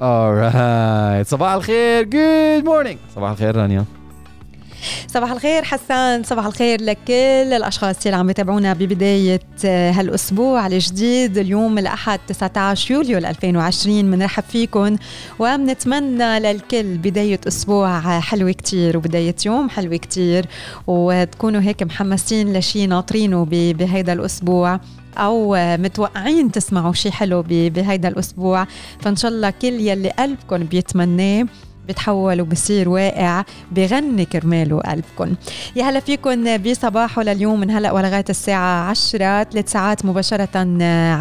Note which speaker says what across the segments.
Speaker 1: alright صباح الخير. good morning صباح الخير رانيا.
Speaker 2: صباح الخير حسان. صباح الخير لكل الأشخاص اللي عم يتابعونا ببداية آه، هالأسبوع الجديد اليوم الأحد 19 يوليو 2020 بنرحب فيكم وبنتمنى للكل بداية أسبوع حلوة كتير وبداية يوم حلوة كتير. وتكونوا هيك محمسين لشي ناطرينه بهيدا الأسبوع. أو متوقعين تسمعوا شيء حلو بهيدا الأسبوع. فإن شاء الله كل يلي قلبكم بيتمناه بتحول وبصير واقع بغني كرماله قلبكم يا هلا فيكم بصباحه لليوم من هلا ولغاية الساعة 10 ثلاث ساعات مباشرة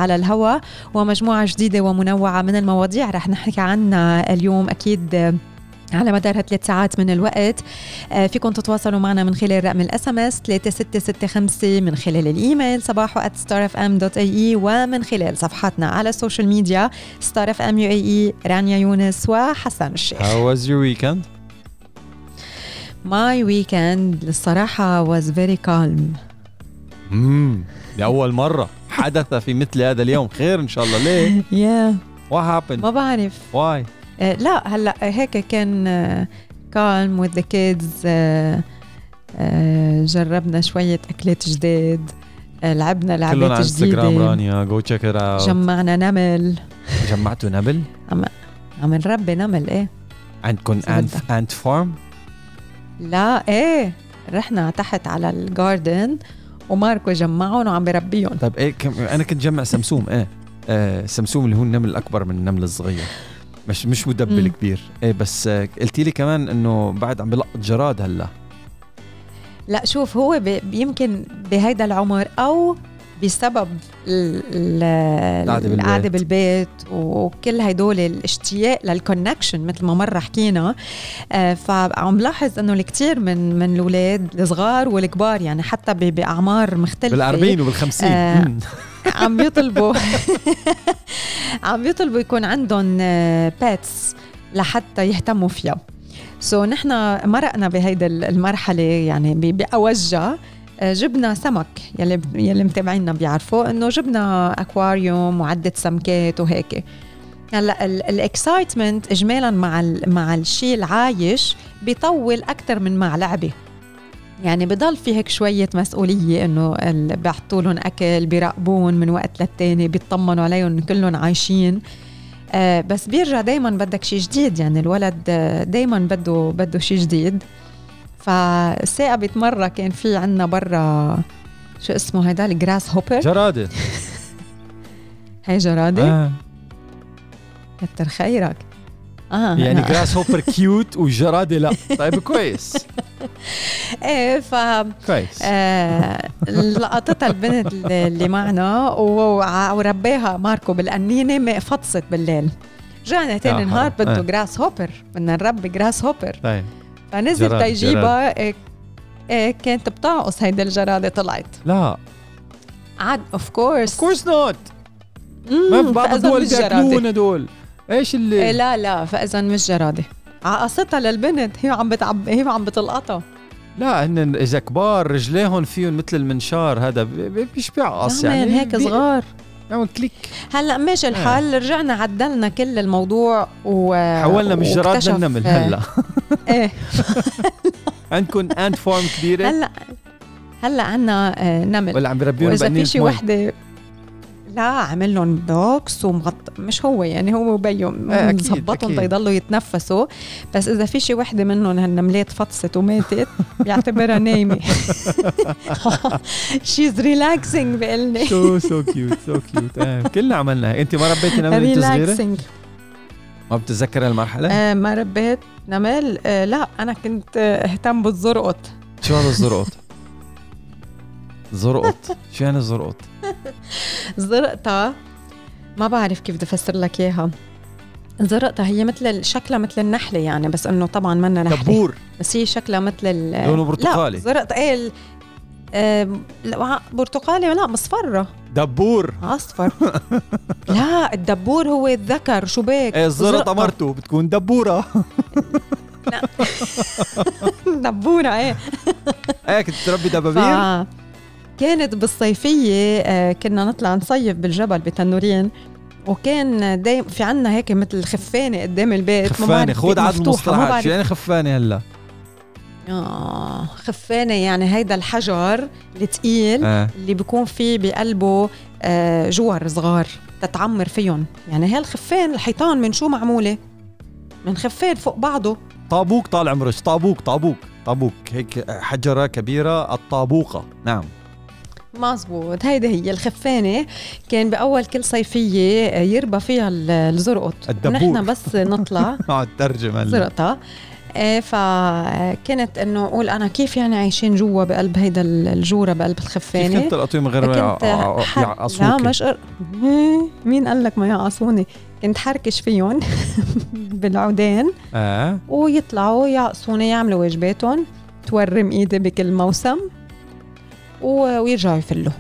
Speaker 2: على الهواء ومجموعة جديدة ومنوعة من المواضيع رح نحكي عنها اليوم أكيد. على مدار ثلاث ساعات من الوقت آه، فيكم تتواصلوا معنا من خلال رقم ال SMS 3665 من خلال الإيميل صباحو @starfm.ae ومن خلال صفحاتنا على ال social media Star FM UAE رانيا يونس وحسان الشيخ
Speaker 1: How was your weekend?
Speaker 2: My weekend الصراحة was very calm
Speaker 1: امم لأول مرة حدث في مثل هذا اليوم خير إن شاء الله ليه؟
Speaker 2: yeah
Speaker 1: What happened?
Speaker 2: ما بعرف
Speaker 1: Why?
Speaker 2: آه، لا هلا هيك كان calm with the kids جربنا شوية أكلات جداد آه، لعبنا
Speaker 1: كلهم على
Speaker 2: لعبات
Speaker 1: انستغرام
Speaker 2: جديدة
Speaker 1: رانيا go check it out
Speaker 2: جمعنا نمل.
Speaker 1: جمعتوا نمل؟
Speaker 2: عم نربي نمل إيه.
Speaker 1: عندكم
Speaker 2: ant؟
Speaker 1: ant farm؟
Speaker 2: لا إيه. رحنا تحت على ال garden وماركو جمعهم وعم بربيهم
Speaker 1: طيب إيه كم أنا كنت جمع سمسوم إيه. آه سمسوم اللي هو النمل الأكبر من النمل الصغير. مش مش مدبل. كبير إيه بس آه قلتي لي كمان إنه بعد عم بلقط جراد هلأ
Speaker 2: لا شوف هو يمكن بهيدا العمر أو بسبب ال- ال-
Speaker 1: القعدة بالبيت.
Speaker 2: القعدة بالبيت وكل هدول الاشتياق لل connection مثل ما مرة حكينا آه، فعم بلاحظ إنه الكثير من من الأولاد الصغار والكبار يعني حتى بأعمار مختلفة
Speaker 1: بالأربعين وبالخمسين
Speaker 2: آه.
Speaker 1: مم.
Speaker 2: عم بيطلبوا. عم بيطلبوا يكون عندهم pets لحتى يهتموا فيها. so so, نحن مرقنا بهيدا المرحلة يعني ب- بأوجها آه، جبنا سمك يلي يلي متابعينا بيعرفوا إنه جبنا اكواريوم وعدة سمكات وهيك. هلأ ال excitement اجمالا مع ال مع الشيء العايش بيطول أكثر من مع لعبة. يعني بضل في هيك شوية مسؤولية إنه بيحطوا لهم أكل بيراقبون من وقت للتاني بيطمنوا عليهم كلهم عايشين. آه بس بيرجع دايما بدك شيء جديد يعني الولد آه، دايما بده بده شيء جديد. فصاقبت مرة كان في عنا برا شو اسمه هيدا ال grasshopper
Speaker 1: جرادة.
Speaker 2: هي جرادة؟
Speaker 1: آه.
Speaker 2: كتر خيرك. آه.
Speaker 1: يعني grasshopper cute وجرادة لا. طيب كويس.
Speaker 2: إيه ف
Speaker 1: كويس.
Speaker 2: آه، لقطتها البنت اللي معنا ورباها ماركو بالقنينه فطست بالليل. رجعنا تاني
Speaker 1: يا
Speaker 2: نهار. بده
Speaker 1: آه.
Speaker 2: grasshopper بدنا نربي grasshopper
Speaker 1: طيب
Speaker 2: فنزل تيجيبها إيه إيه كانت بتعقص هيدا الجراده طلعت.
Speaker 1: لا.
Speaker 2: عاد of course
Speaker 1: course not ما في بعض الدول بياكلونا دول إيش اللي؟
Speaker 2: إيه لا لا فإذا مش جرادة. عقصتها للبنت. هي عم بتعب هي عم بتلقطها.
Speaker 1: لا هن إذا كبار رجليهم فيهم مثل المنشار هذا مش بيعقص
Speaker 2: يعني هيك
Speaker 1: بي-
Speaker 2: صغار.
Speaker 1: بيعمل click.
Speaker 2: هلأ ماشي الحال. رجعنا عدلنا كل الموضوع و
Speaker 1: حولنا من جراد للنمل هلأ.
Speaker 2: إيه.
Speaker 1: عندكم ant farm كبيرة؟
Speaker 2: هلأ هلأ عنا آه، نمل.
Speaker 1: ولا عم بربيهم
Speaker 2: وإذا في شي؟ وحدة لا عمل لهم box ومغط مش هو يعني هو وبيو.
Speaker 1: أكيد،
Speaker 2: مظبطهم. تيضلوا يتنفسوا. بس إذا في شي وحدة منهم هالنملات فطست وماتت بيعتبرها نايمة. she's relaxing بيقول لي
Speaker 1: so so cute so cute كلنا عملنا أنت ما ربيتي نمل وانت صغيره
Speaker 2: relaxing
Speaker 1: ما بتتذكر المرحلة؟
Speaker 2: آه ما ربيت نمل. آه لا أنا كنت آه أهتم بالزرقط.
Speaker 1: شو هذا الزرقط؟ زرقط. شو يعني الزرقط؟
Speaker 2: زرقطة ما بعرف كيف بدي أفسر لك إياها. زرقطة هي مثل شكلها مثل النحلة يعني بس إنه طبعا منا نحلة.
Speaker 1: دبور
Speaker 2: بس هي شكلها مثل ال
Speaker 1: لونه برتقالي.
Speaker 2: لا زرقط إيه ال- لا، برتقالي لا مصفرة.
Speaker 1: دبور.
Speaker 2: أصفر. لا الدبور هو الذكر شو بك
Speaker 1: إيه الزرقة
Speaker 2: زرقة.
Speaker 1: مرته بتكون دبورة.
Speaker 2: دبورة إيه.
Speaker 1: إيه كنت تربي
Speaker 2: ف... كانت بالصيفية آه، كنا نطلع نصيف بالجبل بتنورين وكان دايم في عنا هيك مثل خفانة قدام البيت
Speaker 1: خفانة خود عاد المصطلحات شو يعني خفانة هلا؟
Speaker 2: آه خفانة يعني هيدا الحجر الثقيل
Speaker 1: آه.
Speaker 2: اللي بيكون فيه بقلبه آه جوار صغار تتعمر فيهم. يعني هي الخفان الحيطان من شو معمولة؟ من خفان فوق بعضه.
Speaker 1: طابوق طال عمرك طابوق طابوق طابوق هيك حجرة كبيرة الطابوقة. نعم.
Speaker 2: مزبوط هيدي هي الخفانة. كان بأول كل صيفية آه، يربى فيها ال- الزرقط.
Speaker 1: الدبوق.
Speaker 2: ونحن بس نطلع.
Speaker 1: اقعد ترجم هلا
Speaker 2: زرقطة. إيه فكنت إنه أقول أنا كيف يعني عايشين جوا بقلب هيدا الجورة بقلب
Speaker 1: كيف
Speaker 2: الخفانه
Speaker 1: كنت القطوي من غير ما
Speaker 2: كنت
Speaker 1: يع-
Speaker 2: حر- لا
Speaker 1: يعقصوك؟
Speaker 2: مش. إيه، مين قال لك ما يعقصوني؟ كنت حركش فيهم بالعودين
Speaker 1: آه.
Speaker 2: ويطلعوا يعقصوني يعملوا واجباتهم تورم إيدي بكل موسم. ويرجعوا يفلوا.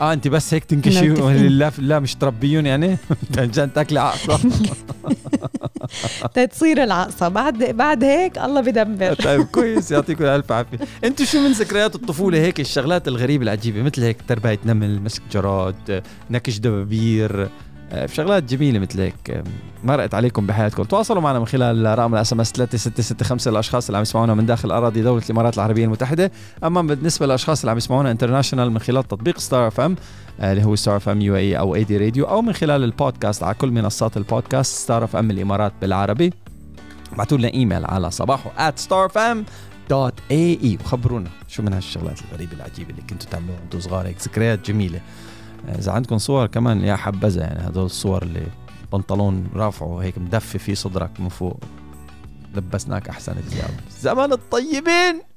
Speaker 1: آه أنت بس هيك تنكشي. لا لا مش تربيون يعني؟ مشان تاكلي عقصة.
Speaker 2: تتصير العقصة. بعد بعد هيك الله بدبر
Speaker 1: طيب كويس. يعطيكم الف عافية. أنتم شو من ذكريات الطفولة هيك الشغلات الغريبة العجيبة؟ مثل هيك تربية نمل مسك جراد نكش دبابير في شغلات جميلة مثل هيك آه، مرقت عليكم بحياتكم. تواصلوا معنا من خلال رقم ال SMS 3665 للاشخاص اللي عم يسمعونا من داخل أراضي دولة الإمارات العربية المتحدة. أما بالنسبة للأشخاص اللي عم يسمعونا international من خلال تطبيق Star FM اللي هو Star FM UAE أو AD Radio أو من خلال البودكاست على كل منصات البودكاست Star FM الإمارات بالعربي. ابعتوا لنا إيميل على صباحو at starfm.ae وخبرونا شو من هالشغلات الغريبة العجيبة اللي كنتوا تعملوها وأنتم صغار. هيك ذكريات جميلة. آه، إذا عندكم صور كمان يا حبذا يعني هدول الصور اللي بنطلون رافعه هيك مدفي فيه صدرك من فوق. لبسناك أحسن ثياب زمن الطيبين!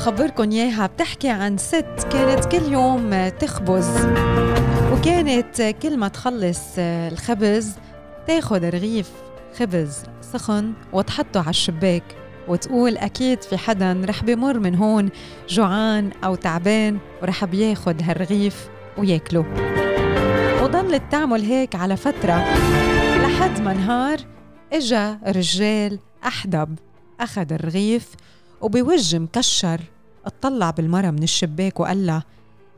Speaker 2: بخبركن إياها بتحكي عن ست كانت كل يوم تخبز وكانت كل ما تخلص الخبز تاخد رغيف خبز سخن وتحطه على الشباك وتقول أكيد في حدا رح بمر من هون جوعان أو تعبان ورح بياخد هالرغيف وياكله. وضلت تعمل هيك على فترة لحد ما نهار إجا رجال أحدب أخذ الرغيف وبوجه مكشر اطلع بالمرة من الشباك وقال لها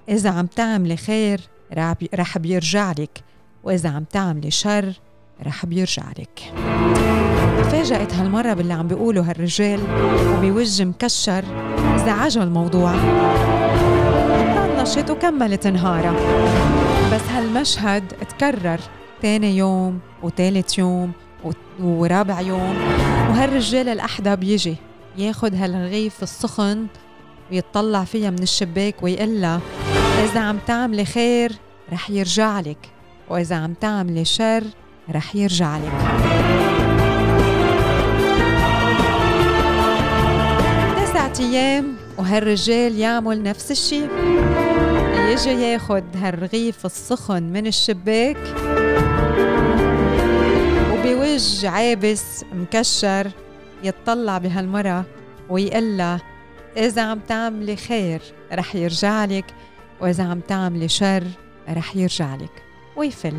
Speaker 2: إذا عم تعملي خير رح بي- رح بيرجع لك وإذا عم تعملي شر رح بيرجع لك. تفاجأت هالمرة باللي عم بيقولوا هالرجال وبوجه مكشر زعجها الموضوع. طنشت وكملت نهارها بس هالمشهد تكرر تاني يوم وتالت يوم ورابع يوم وهالرجال الأحدب يجي ياخد هالرغيف السخن ويطلع فيها من الشباك ويقلها إذا عم تعملي خير رح يرجع لك وإذا عم تعملي شر رح يرجع لك. تسعة أيام وهالرجال يعمل نفس الشي يجي ياخد هالرغيف السخن من الشباك وبوجه عابس مكشر. يتطلع بهالمرة ويقلها إذا عم تعملي خير رح يرجع لك وإذا عم تعملي شر رح يرجع لك. ويفل.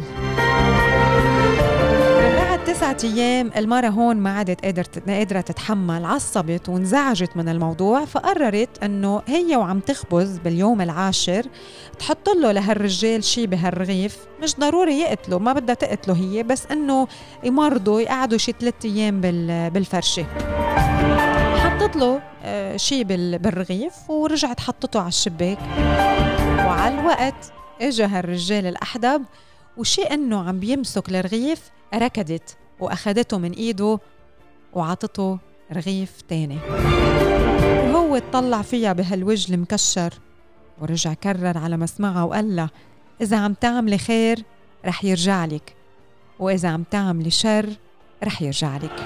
Speaker 2: تسعة أيام المرة هون ما عادت قادرة قادرة تتحمل عصبت وانزعجت من الموضوع فقررت أنه هي وعم تخبز باليوم العاشر تحط له لهالرجال شي بهالرغيف مش ضروري يقتله ما بدها تقتله هي بس أنه يمرضوا يقعدوا شي ثلاثة أيام بال- بالفرشة. حطت له آه، شي بال- بالرغيف ورجعت حطته على الشباك. وعلى الوقت اجى هالرجال الأحدب وشي إنه عم بيمسك الرغيف ركضت. واخدته من إيده وعطته رغيف تاني. وهو اطلع فيها بهالوجه المكشر ورجع كرر على مسمعها وقال لها إذا عم تعملي خير رح يرجع لك وإذا عم تعملي شر رح يرجع لك.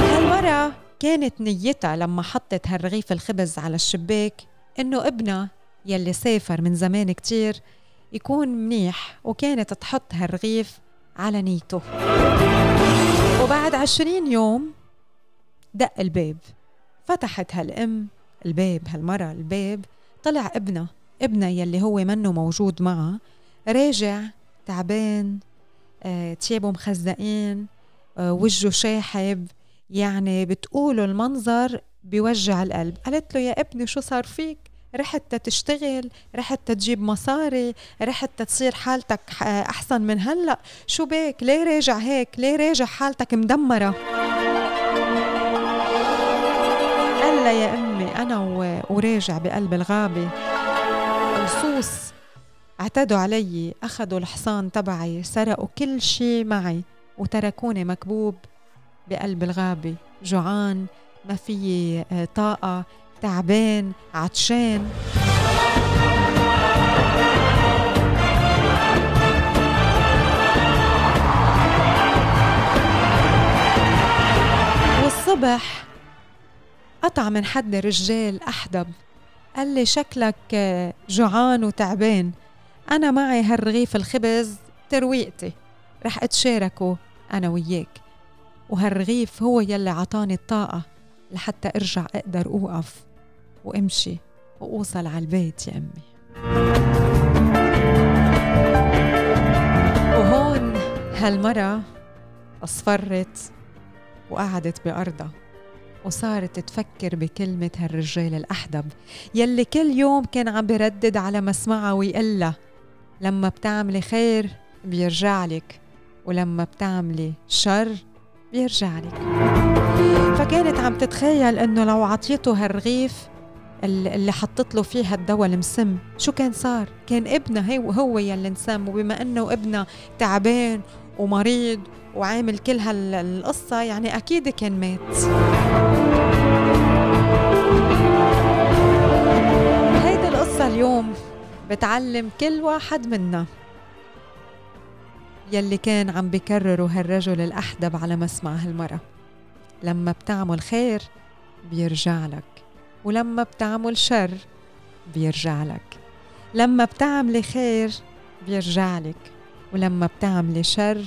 Speaker 2: هالمرة كانت نيتها لما حطت هالرغيف الخبز على الشباك إنه ابنها يلي سافر من زمان كتير يكون منيح وكانت تحط هالرغيف على نيته وبعد عشرين يوم دق الباب. فتحت هالأم الباب هالمرة الباب. طلع ابنها ابنها يلي هو منه موجود معها راجع تعبان آه، تيابه مخزقين آه، وجهه شاحب. يعني بتقولوا المنظر بيوجع القلب. قالت له يا ابني شو صار فيك؟ رحت تشتغل رحت تجيب مصاري رحت تصير حالتك أحسن من هلأ. شو بيك؟ ليه راجع هيك؟ ليه راجع حالتك مدمرة؟ قال يا أمي أنا وراجع بقلب الغابة. لصوص اعتدوا علي أخذوا الحصان تبعي سرقوا كل شي معي وتركوني مكبوب بقلب الغابة. جوعان ما في آه، طاقة. تعبان عطشان. والصبح قطع من حد رجال أحدب. قال لي شكلك جوعان وتعبان. أنا معي هالرغيف الخبز ترويقتي. رح أتشاركه أنا وياك. وهالرغيف هو يلي عطاني الطاقة لحتى أرجع أقدر أوقف. وامشي وأوصل على البيت يا أمي. وهون هالمرة أصفرت وقعدت بأرضها وصارت تفكر بكلمة هالرجال الأحدب يلي كل يوم كان عم بردد على مسمعها ويقلها لما بتعملي خير بيرجع لك ولما بتعملي شر بيرجع لك. فكانت عم تتخيل إنه لو عطيته هالرغيف اللي حطت له فيها الدواء المسم. شو كان صار؟ كان ابنها هو هو يلي انسم وبما إنه ابنها تعبان ومريض وعامل كل هالقصة يعني أكيد كان مات. هيدي القصة اليوم بتعلم كل واحد منا يلي كان عم بكرره هالرجل الأحدب على مسمع هالمرة. لما بتعمل خير بيرجع لك. ولما بتعمل شر بيرجع لك. لما بتعملي خير بيرجع لك. ولما بتعملي شر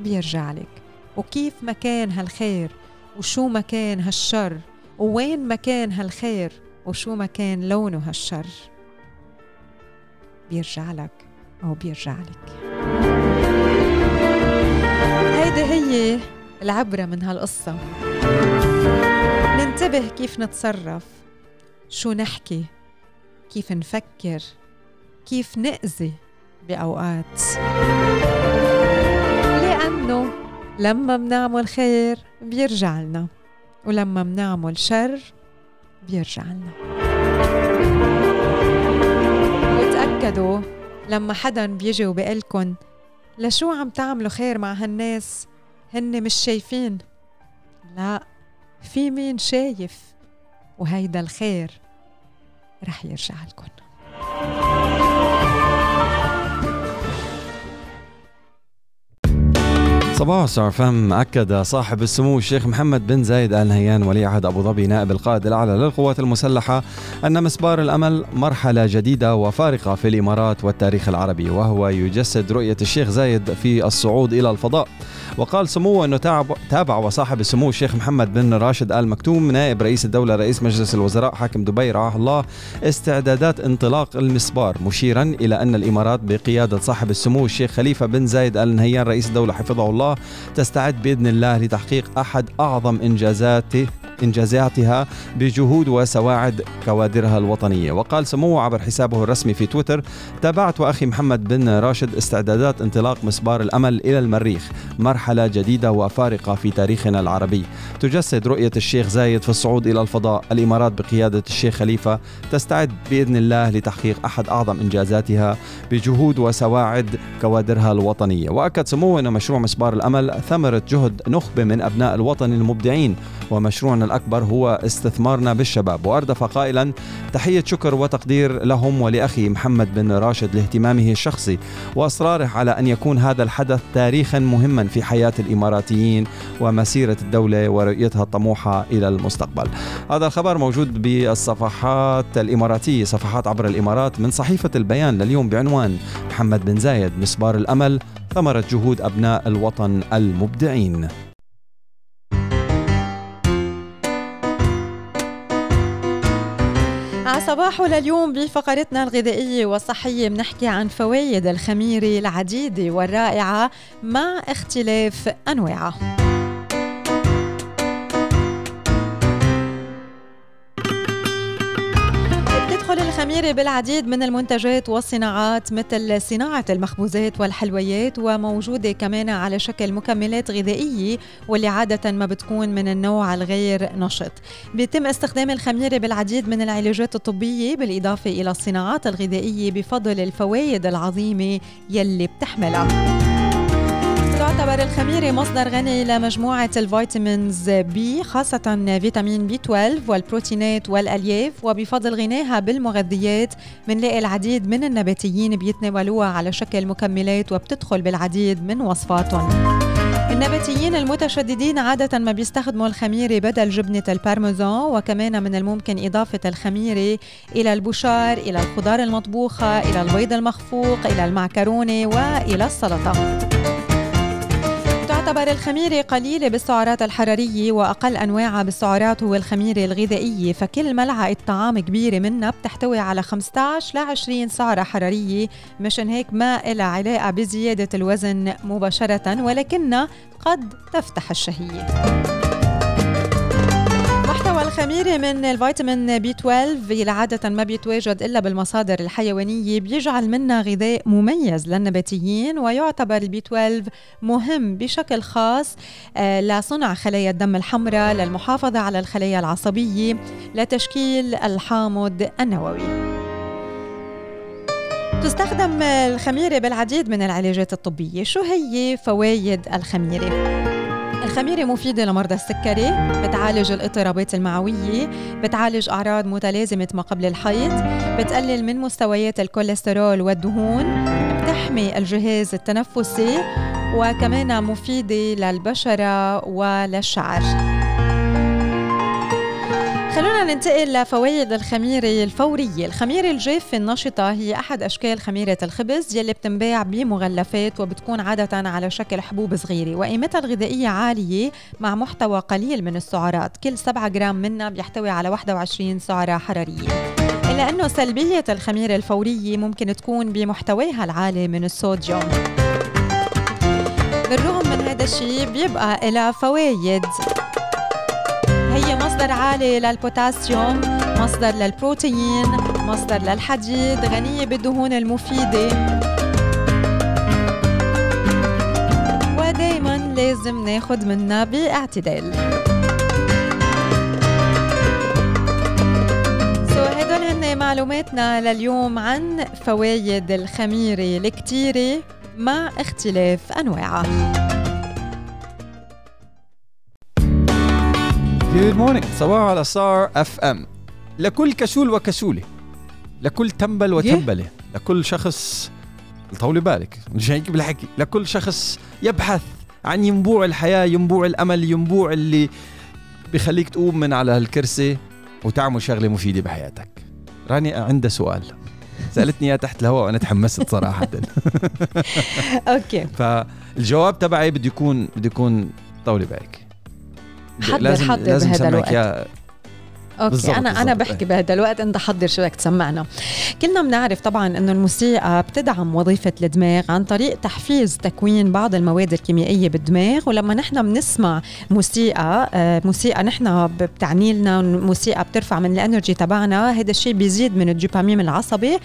Speaker 2: بيرجع لك. وكيف مكان هالخير وشو مكان هالشر ووين مكان هالخير وشو مكان لونه هالشر بيرجع لك أو بيرجع لك. هيدي هي العبرة من هالقصة. ننتبه كيف نتصرف. شو نحكي؟ كيف نفكر؟ كيف نأذي بأوقات؟ لأنه لما بنعمل خير بيرجع لنا ولما بنعمل شر بيرجع لنا. وتأكدوا لما حدا بيجي وبيقلكن لشو عم تعملوا خير مع هالناس؟ هن مش شايفين. لا في مين شايف؟ وهيدا الخير رح يرجع لكم.
Speaker 1: صباح ستار فم أكد صاحب السمو الشيخ محمد بن زايد آل نهيان ولي عهد أبو ظبي نائب القائد الأعلى للقوات المسلحة أن مسبار الأمل مرحلة جديدة وفارقة في الإمارات والتاريخ العربي وهو يجسد رؤية الشيخ زايد في الصعود إلى الفضاء. وقال سموه أنه تابع وصاحب السمو الشيخ محمد بن راشد آل مكتوم نائب رئيس الدولة رئيس مجلس الوزراء حاكم دبي رعاه الله استعدادات انطلاق المسبار مشيرا إلى أن الإمارات بقيادة صاحب السمو الشيخ خليفة بن زايد آل نهيان رئيس الدولة حفظه الله تستعد بإذن الله لتحقيق أحد أعظم انجازاته إنجازاتها بجهود وسواعد كوادرها الوطنية. وقال سموه عبر حسابه الرسمي في تويتر تابعت وأخي محمد بن راشد استعدادات انطلاق مسبار الأمل إلى المريخ مرحلة جديدة وفارقة في تاريخنا العربي. تجسد رؤية الشيخ زايد في الصعود إلى الفضاء الإمارات بقيادة الشيخ خليفة تستعد بإذن الله لتحقيق أحد أعظم إنجازاتها بجهود وسواعد كوادرها الوطنية. وأكد سموه أن مشروع مسبار الأمل ثمرة جهد نخبة من أبناء الوطن المبدعين. ومشروعنا الأكبر هو استثمارنا بالشباب. وأردف قائلا تحية شكر وتقدير لهم ولأخي محمد بن راشد لاهتمامه الشخصي. وإصراره على أن يكون هذا الحدث تاريخا مهما في حياة الإماراتيين ومسيرة الدولة ورؤيتها الطموحة إلى المستقبل. هذا الخبر موجود بالصفحات الإماراتية صفحات عبر الإمارات. من صحيفة البيان لليوم بعنوان محمد بن زايد مسبار الأمل. ثمرة جهود أبناء الوطن المبدعين.
Speaker 2: صباحو لليوم بفقرتنا الغذائية والصحية بنحكي عن فوائد الخميرة العديدة والرائعة مع اختلاف أنواعها الخميرة بالعديد من المنتجات والصناعات مثل صناعة المخبوزات والحلويات وموجودة كمان على شكل مكملات غذائية واللي عادة ما بتكون من النوع الغير نشط. بيتم استخدام الخميرة بالعديد من العلاجات الطبية بالإضافة إلى الصناعات الغذائية بفضل الفوائد العظيمة يلي بتحملها. تعتبر الخميرة مصدر غني لمجموعة ال vitamins B خاصة فيتامين B 12 والبروتينات والألياف. وبفضل غناها بالمغذيات بنلاقي العديد من النباتيين بيتناولوها على شكل مكملات وبتدخل بالعديد من وصفاتهم. النباتيين المتشددين عادة ما بيستخدموا الخميرة بدل جبنة البارميزان وكمان من الممكن إضافة الخميرة إلى البشار إلى الخضار المطبوخة إلى البيض المخفوق إلى المعكرونة وإلى السلطة. تعتبر الخميرة قليلة بالسعرات الحرارية وأقل أنواعها بالسعرات هو الخميرة الغذائية فكل ملعقة طعام كبيرة منها بتحتوي على 15 ل 20 سعرة حرارية مشان هيك ما إلها علاقة بزيادة الوزن مباشرة ولكنها قد تفتح الشهية. الخميرة من الفيتامين B 12 اللي عادة ما بيتواجد إلا بالمصادر الحيوانية بيجعل منها غذاء مميز للنباتيين ويعتبر ال B 12 مهم بشكل خاص آه، لصنع خلايا الدم الحمراء للمحافظة على الخلايا العصبية لتشكيل الحامض النووي تستخدم الخميرة بالعديد من العلاجات الطبية شو هي فوائد الخميرة؟ الخميرة مفيدة لمرضى السكري بتعالج الاضطرابات المعوية بتعالج أعراض متلازمة ما قبل الحيض بتقلل من مستويات الكوليسترول والدهون بتحمي الجهاز التنفسي وكمان مفيدة للبشرة وللشعر. خلونا ننتقل لفوائد الخميرة الفورية الخميرة الجافة النشطة هي أحد أشكال خميرة الخبز يلي بتنباع بمغلفات وبتكون عادة على شكل حبوب صغيرة وقيمتها الغذائية عالية مع محتوى قليل من السعرات. كل 7 جرام منها بيحتوي على 21 سعرة حرارية. إلا أنه سلبية الخميرة الفورية ممكن تكون بمحتواها العالي من الصوديوم. بالرغم من هذا الشيء بيبقى لها فوائد. هي مصدر عالي للبوتاسيوم مصدر للبروتين مصدر للحديد غنية بالدهون المفيدة. ودايما لازم ناخد منها باعتدال. معلوماتنا لليوم عن فوايد الخميرة الكتيرة مع اختلاف أنواعها.
Speaker 1: good morning صباحو على Star FM لكل كسول وكسولة. لكل تنبل وتنبلة. لكل شخص طولي بالك مش هيك بالحكي. لكل شخص يبحث عن ينبوع الحياة ينبوع الأمل ينبوع اللي بخليك تقوم من على هالكرسي وتعمل شغلة مفيدة بحياتك. راني عندها سؤال. سألتني إياه تحت الهواء وأنا تحمست صراحة.
Speaker 2: أوكي
Speaker 1: فالجواب تبعي بده يكون بده يكون طولي بالك.
Speaker 2: حضر لازم حضر
Speaker 1: لازم بهذا الوقت. يا
Speaker 2: okay بالزبط أنا بالزبط. أنا بحكي بهذا الوقت أنت حضر شو بدك تسمعنا كلنا بنعرف طبعا إنه الموسيقى بتدعم وظيفة الدماغ عن طريق تحفيز تكوين بعض المواد الكيميائية بالدماغ ولما نحن بنسمع موسيقى آه، موسيقى نحن بتعني لنا موسيقى بترفع من ال energy تبعنا هذا الشيء بيزيد من الدوبامين العصبي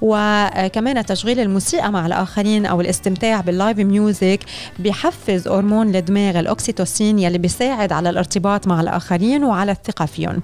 Speaker 2: وكمان تشغيل الموسيقى مع الآخرين أو الاستمتاع بال live music بيحفز هرمون الدماغ الاوكسيتوسين يلي بيساعد على الارتباط مع الآخرين وعلى الثقة فيهم آه،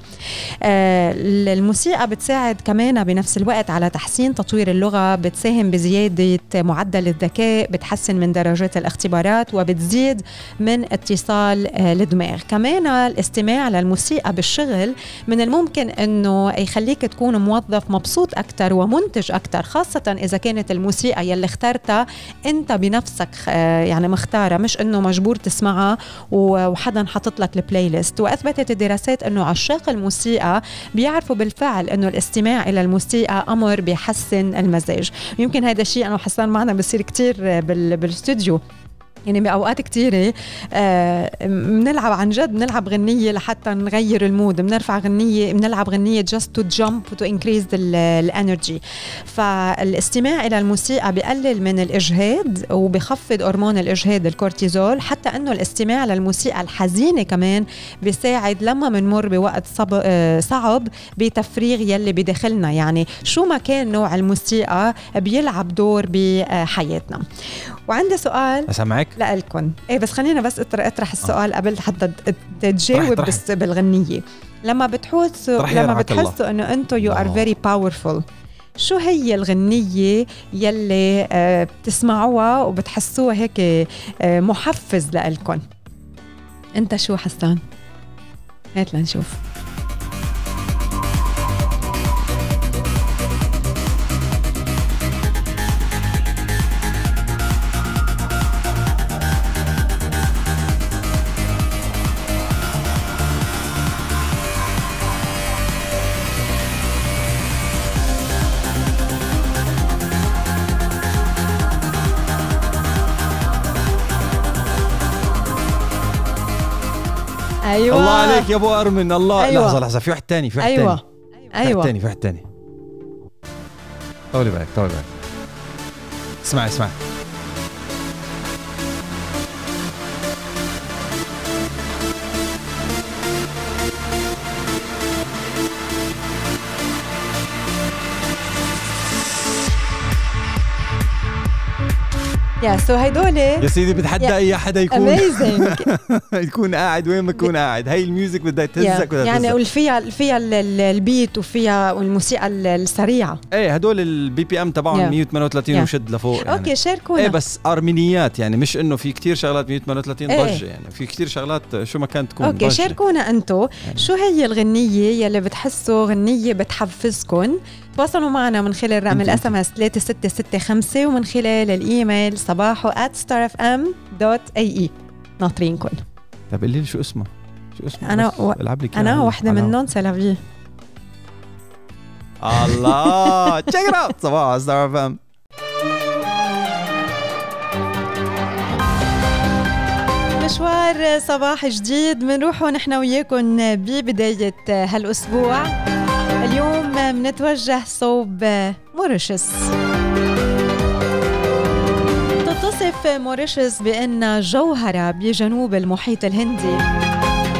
Speaker 2: الموسيقى بتساعد كمان بنفس الوقت على تحسين تطوير اللغة بتساهم بزيادة معدل الذكاء بتحسن من درجات الاختبارات وبتزيد من اتصال آه، الدماغ كمان الاستماع للموسيقى بالشغل من الممكن إنه يخليك تكون موظف مبسوط أكثر ومنتج أكثر خاصة إذا كانت الموسيقى يلي اخترتها أنت بنفسك آه، يعني مختارة مش إنه مجبور تسمعها وحدا حاطط لك ال playlist وأثبتت الدراسات إنه عشاق الموسيقى بيعرفوا بالفعل إنه الاستماع إلى الموسيقى أمر بيحسن المزاج. يمكن هذا الشيء أنا وحسان معنا بصير كتير بالاستوديو يعني بأوقات كثيره بنلعب آه عن جد بنلعب غنية لحتى نغير ال mood بنرفع غنية بنلعب غنية just to jump to increase ال energy فالاستماع إلى الموسيقى بقلل من الإجهاد وبخفض هرمون الإجهاد الكورتيزول حتى إنه الاستماع للموسيقى الحزينة كمان بيساعد لما بنمر بوقت آه، صعب بتفريغ يلي بداخلنا. يعني شو ما كان نوع الموسيقى بيلعب دور بحياتنا. وعندي سؤال
Speaker 1: اسمعك
Speaker 2: لكم إيه بس خلينا بس أطرح السؤال آه. قبل حتى تجاوب بس بالغنية. لما بتحسوا لما بتحسوا إنه أنتم you are very powerful شو هي الغنية يلي آه بتسمعوها وبتحسوها هيك آه محفز لإلكم أنت شو حسان؟ هات لنشوف.
Speaker 1: أيوه. الله عليك يا أبو أرمن. الله. أيوة. لحظة لحظة. في واحد ثاني في واحد ثاني
Speaker 2: أيوه أيوه.
Speaker 1: في واحد في واحد ثاني طولي بالك طولي بالك اسمع اسمع.
Speaker 2: يا سو هيدول
Speaker 1: يا سيدي بتحدى أي حدا يكون
Speaker 2: amazing
Speaker 1: يكون قاعد وين ما يكون قاعد. هي ال music بدها تهزك بدها
Speaker 2: يعني فيها فيها ال beat وفيها الموسيقى السريعة.
Speaker 1: إيه هدول ال BPM تبعهم 138 وشد لفوق
Speaker 2: يعني. okay شاركونا
Speaker 1: إيه بس أرمينيات يعني مش إنه في كتير شغلات 138 إيه. ضجه يعني. في كتير شغلات شو ما كانت تكون
Speaker 2: أوكي شاركونا أنتم يعني. شو هي الغنية يلي بتحسوا غنية بتحفزكم تواصلوا معنا من خلال رقم ال SMS 3665 ومن خلال الإيميل sabaho@starfm.ae ناطرينكم
Speaker 1: طيب قولي لي شو اسمه؟ شو اسمه؟
Speaker 2: أنا و... أنا وحدة منهم سلافي
Speaker 1: الله! check out صباحو Star FM
Speaker 2: مشوار صباح جديد بنروح ونحن وياكم ببداية هالأسبوع. اليوم بنتوجه صوب موريشيوس تتصف موريشيوس بأنها جوهرة بجنوب المحيط الهندي.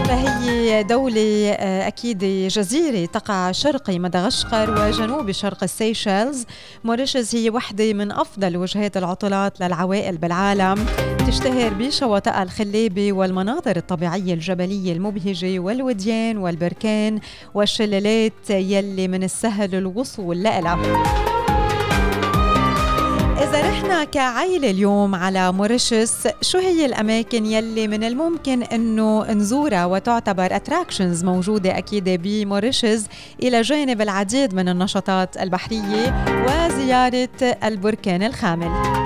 Speaker 2: فهي دولة آه، أكيد جزيرة تقع شرقي مدغشقر وجنوب شرق السيشيلز موريشيوس هي واحدة من أفضل وجهات العطلات للعوائل بالعالم. تشتهر بشواطئها الخلابة والمناظر الطبيعية الجبلية المبهجة والوديان والبركان والشلالات يلي من السهل الوصول لها إذا رحنا كعائلة اليوم على موريشيوس شو هي الأماكن يلي من الممكن إنه نزورها وتعتبر attractions موجودة أكيد بموريشيوس إلى جانب العديد من النشاطات البحرية وزيارة البركان الخامل.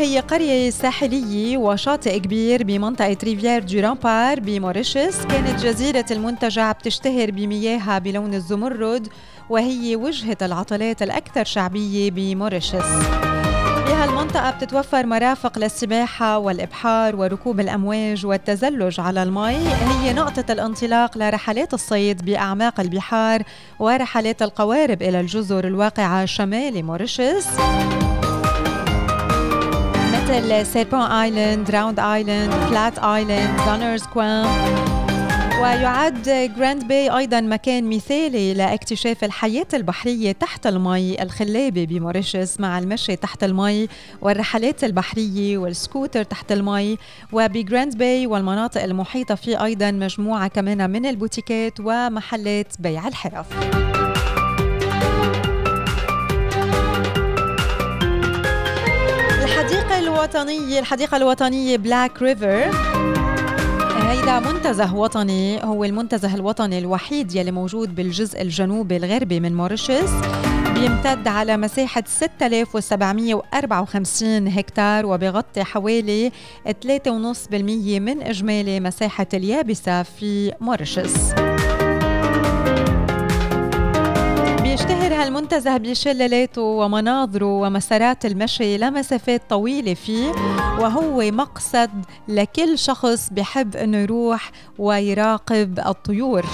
Speaker 2: هي قرية ساحلية وشاطئ كبير بمنطقة ريفيير دو رامبار بموريشيوس كانت جزيرة المنتجع بتشتهر بمياهها بلون الزمرد وهي وجهة العطلات الأكثر شعبية بموريشيوس بهالمنطقة بتتوفر مرافق للسباحة والإبحار وركوب الأمواج والتزلج على المي. هي نقطة الانطلاق لرحلات الصيد بأعماق البحار ورحلات القوارب إلى الجزر الواقعة شمال موريشيوس مثل Serpent Island، Round Island، Flat Island، Gunner's Quoin. ويعد جراند باي أيضا مكان مثالي لاكتشاف الحياة البحرية تحت المي الخلابة بموريشيوس مع المشي تحت المي والرحلات البحرية والسكوتر تحت المي. وبجراند باي والمناطق المحيطة فيه أيضا مجموعة كمان من البوتيكات ومحلات بيع الحرف. الحديقة الوطنية الحديقة الوطنية بلاك ريفر هيدا منتزه وطني هو المنتزه الوطني الوحيد يلي موجود بالجزء الجنوبي الغربي من موريشيوس بيمتد على مساحة 6754 هكتار وبيغطي حوالي 3.5% من إجمالي مساحة اليابسة في موريشيوس هالمنتزه بشللاته ومناظره ومسارات المشي لمسافات طويلة فيه وهو مقصد لكل شخص بحب أنه يروح ويراقب الطيور.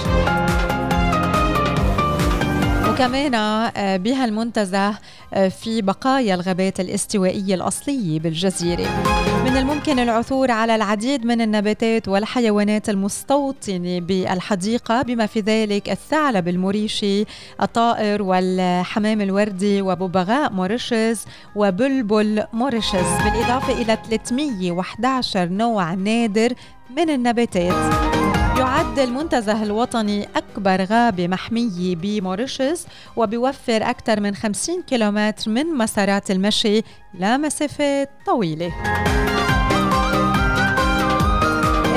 Speaker 2: وكمان آه، بهالمنتزه آه، في بقايا الغابات الاستوائية الأصلية بالجزيرة. من الممكن العثور على العديد من النباتات والحيوانات المستوطنة بالحديقة بما في ذلك الثعلب المريشي الطائر والحمام الوردي وببغاء موريشيز وبلبل موريشيوس. بالإضافة إلى 311 نوع نادر من النباتات. يعد المنتزه الوطني أكبر غابة محمية بموريشيوس وبيوفر أكثر من 50 كيلومتر من مسارات المشي لمسافات طويلة.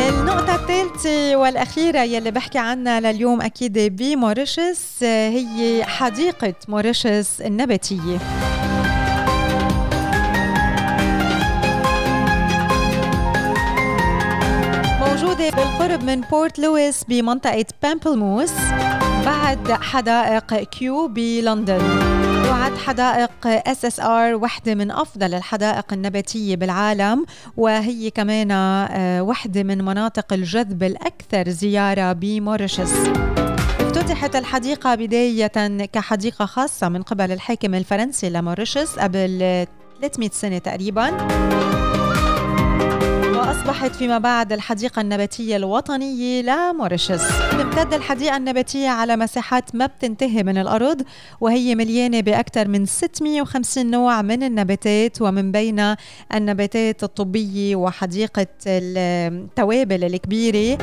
Speaker 2: النقطة الثالثة والأخيرة يلي بحكي عنها لليوم أكيد بموريشيوس هي حديقة موريشيوس النباتية. موجودة بالقرب من بورت لويس بمنطقة بامبلموس بعد حدائق كيو بلندن وعد حدائق SSR وحدة من أفضل الحدائق النباتية بالعالم وهي كمان آه، وحدة من مناطق الجذب الأكثر زيارة بموريشيوس افتتحت الحديقة بداية كحديقة خاصة من قبل الحاكم الفرنسي لموريشيوس قبل 300 سنة تقريباً. وأصبحت فيما بعد الحديقة النباتية الوطنية لموريشيوس تمتد الحديقة النباتية على مساحات ما بتنتهي من الأرض وهي مليانة بأكثر من 650 نوع من النباتات ومن بين النباتات الطبية وحديقة التوابل الكبيرة.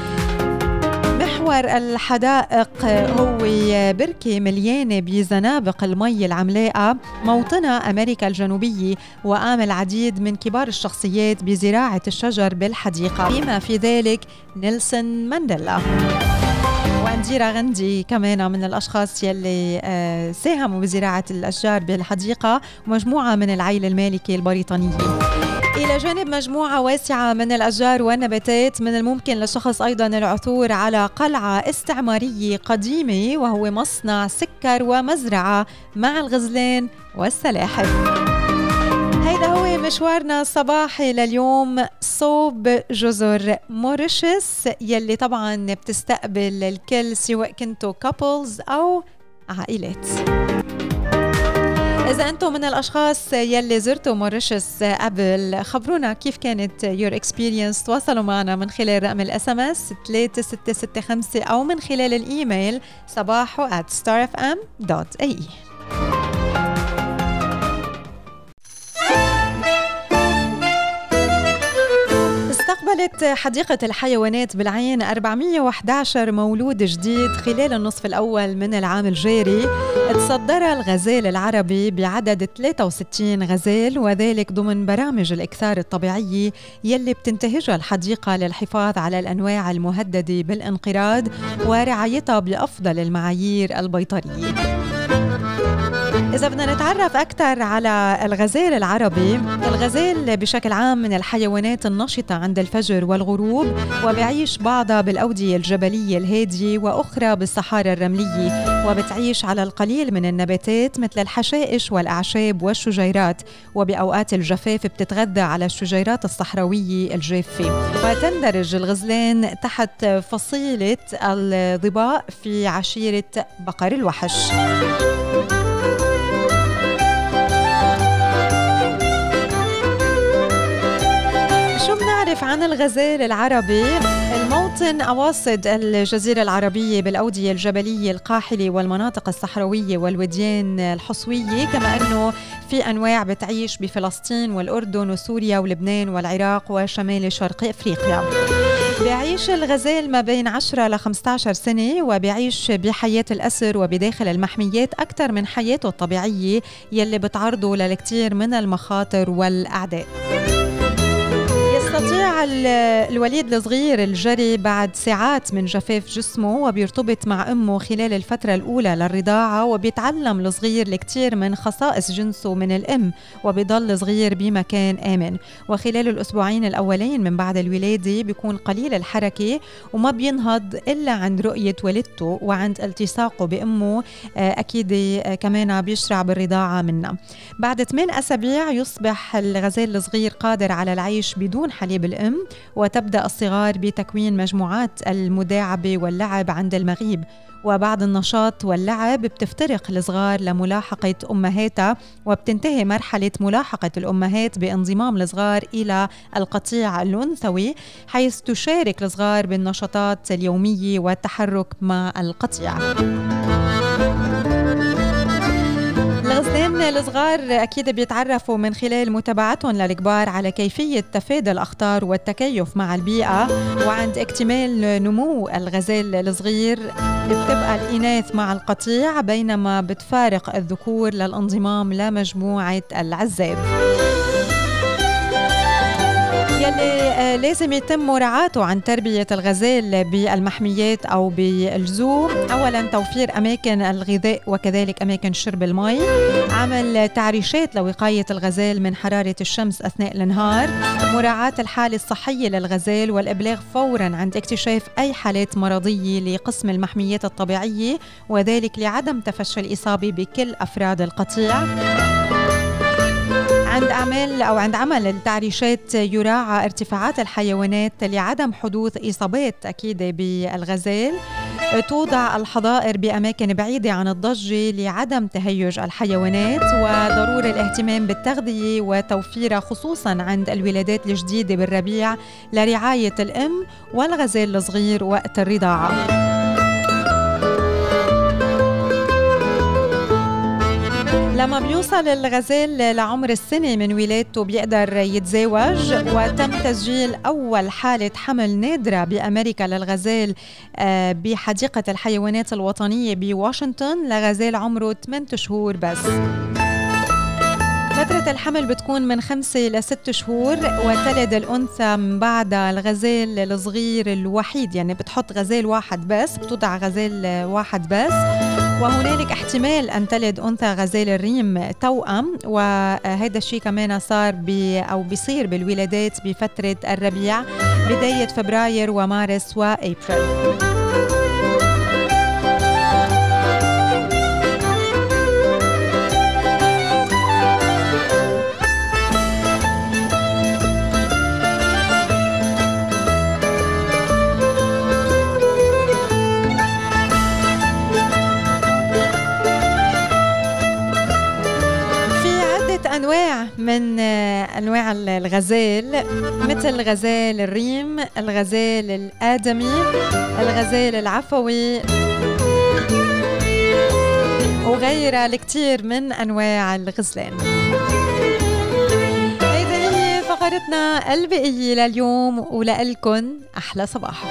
Speaker 2: محور الحدائق. هو بركة مليانة بزنابق المي العملاقة موطنها أمريكا الجنوبية وقام العديد من كبار الشخصيات بزراعة الشجر بالحديقة. بما في ذلك نيلسون مانديلا. وأنديرا غندي كمان من الأشخاص يلي آه، ساهموا بزراعة الأشجار بالحديقة ومجموعه من العائله المالكة البريطانية. إلى جانب مجموعة واسعة من الأشجار والنباتات من الممكن للشخص أيضا العثور على قلعة استعمارية قديمة وهو مصنع سكر ومزرعة مع الغزلان والسلاحف. هيدا هو مشوارنا الصباحي لليوم. صوب جزر موريشيوس يلي طبعا بتستقبل الكل سواء كنتوا couples أو عائلات. إذا أنتم من الأشخاص يلي زرتوا موريشيوس قبل خبرونا كيف كانت your experience تواصلوا معنا من خلال رقم ال SMS 3665 أو من خلال الإيميل صباحو at starfm.ae استقبلت حديقة الحيوانات بالعين 411 مولود جديد خلال النصف الأول من العام الجاري. تصدر الغزال العربي بعدد 63 غزال وذلك ضمن برامج الإكثار الطبيعية يلي بتنتهجها الحديقة للحفاظ على الأنواع المهددة بالانقراض ورعايتها بأفضل المعايير البيطرية. إذا بدنا نتعرف أكثر على الغزال العربي الغزال بشكل عام من الحيوانات النشطة عند الفجر والغروب وبيعيش بعضها بالأودية الجبلية الهادية وأخرى بالصحارى الرملية وبتعيش على القليل من النباتات مثل الحشائش والأعشاب والشجيرات وبأوقات الجفاف بتتغذى على الشجيرات الصحراوية الجافة. وتندرج الغزلان تحت فصيلة الظباء في عشيرة بقر الوحش. عن الغزال العربي. الموطن أواسط الجزيرة العربية بالأودية الجبلية القاحلة والمناطق الصحراوية والوديان الحصوية كما أنه في أنواع بتعيش بفلسطين والأردن وسوريا ولبنان والعراق وشمال شرق إفريقيا. بيعيش الغزال ما بين 10 ل 15 سنة وبيعيش بحياة الأسر وبداخل المحميات أكثر من حياته الطبيعية يلي بتعرضه للكثير من المخاطر والأعداء. يستطيع الوليد الصغير الجري بعد ساعات من جفاف جسمه وبيرتبط مع أمه خلال الفترة الأولى للرضاعة وبيتعلم الصغير الكثير من خصائص جنسه من الأم وبيضل صغير بمكان آمن. وخلال الأسبوعين الأولين من بعد الولادة بيكون قليل الحركة وما بينهض إلا عند رؤية والدته وعند التصاقه بأمه آه، أكيد آه، كمان بيشرع بالرضاعة منها. بعد 8 أسابيع يصبح الغزال الصغير قادر على العيش بدون حليب الأم وتبدأ الصغار بتكوين مجموعات المداعبة واللعب عند المغيب. وبعد النشاط واللعب بتفترق الصغار لملاحقة أمهاتها وبتنتهي مرحلة ملاحقة الأمهات بانضمام الصغار إلى القطيع الأنثوي حيث تشارك الصغار بالنشاطات اليومية والتحرك مع القطيع. الغزلان الصغار أكيد بيتعرفوا من خلال متابعتهم للكبار على كيفية تفادي الأخطار والتكيف مع البيئة. وعند اكتمال نمو الغزال الصغير بتبقى الإناث مع القطيع بينما بتفارق الذكور للانضمام لمجموعة العزاب. يلي آه، لازم يتم مراعاته عن تربية الغزال بالمحميات أو بالزو أولا توفير أماكن الغذاء وكذلك أماكن شرب المي. عمل تعريشات لوقاية الغزال من حرارة الشمس أثناء النهار. مراعاة الحالة الصحية للغزال والإبلاغ فورا عند اكتشاف أي حالات مرضية لقسم المحميات الطبيعية وذلك لعدم تفشي الإصابة بكل أفراد القطيع. عند أعمال أو عند عمل التعريشات يراعى ارتفاعات الحيوانات لعدم حدوث إصابات أكيد بالغزال. توضع الحظائر بأماكن بعيدة عن الضجة لعدم تهيج الحيوانات وضرورة الاهتمام بالتغذية وتوفيرها خصوصا عند الولادات الجديدة بالربيع لرعاية الأم والغزال الصغير وقت الرضاعة. لما بيوصل الغزال لعمر السنة من ولادته بيقدر يتزاوج وتم تسجيل أول حالة حمل نادرة بأمريكا للغزال آه، بحديقة الحيوانات الوطنية بواشنطن. لغزال عمره 8 شهور بس. فترة الحمل بتكون من خمسة لست شهور وتلد الأنثى من بعدها الغزال الصغير الوحيد. يعني بتحط غزال واحد بس بتوضع غزال واحد بس. وهنالك احتمال أن تلد أنثى غزال الريم توأم. وهذا الشيء كمان صار بي أو بيصير بالولادات بفترة الربيع بداية فبراير ومارس وأبريل. أنواع من أنواع الغزال مثل غزال الريم الغزال الآدمي الغزال العفوي وغيرها الكثير من أنواع الغزلان. هيدي هي فقرتنا البقيه لليوم ولكم أحلى صباح.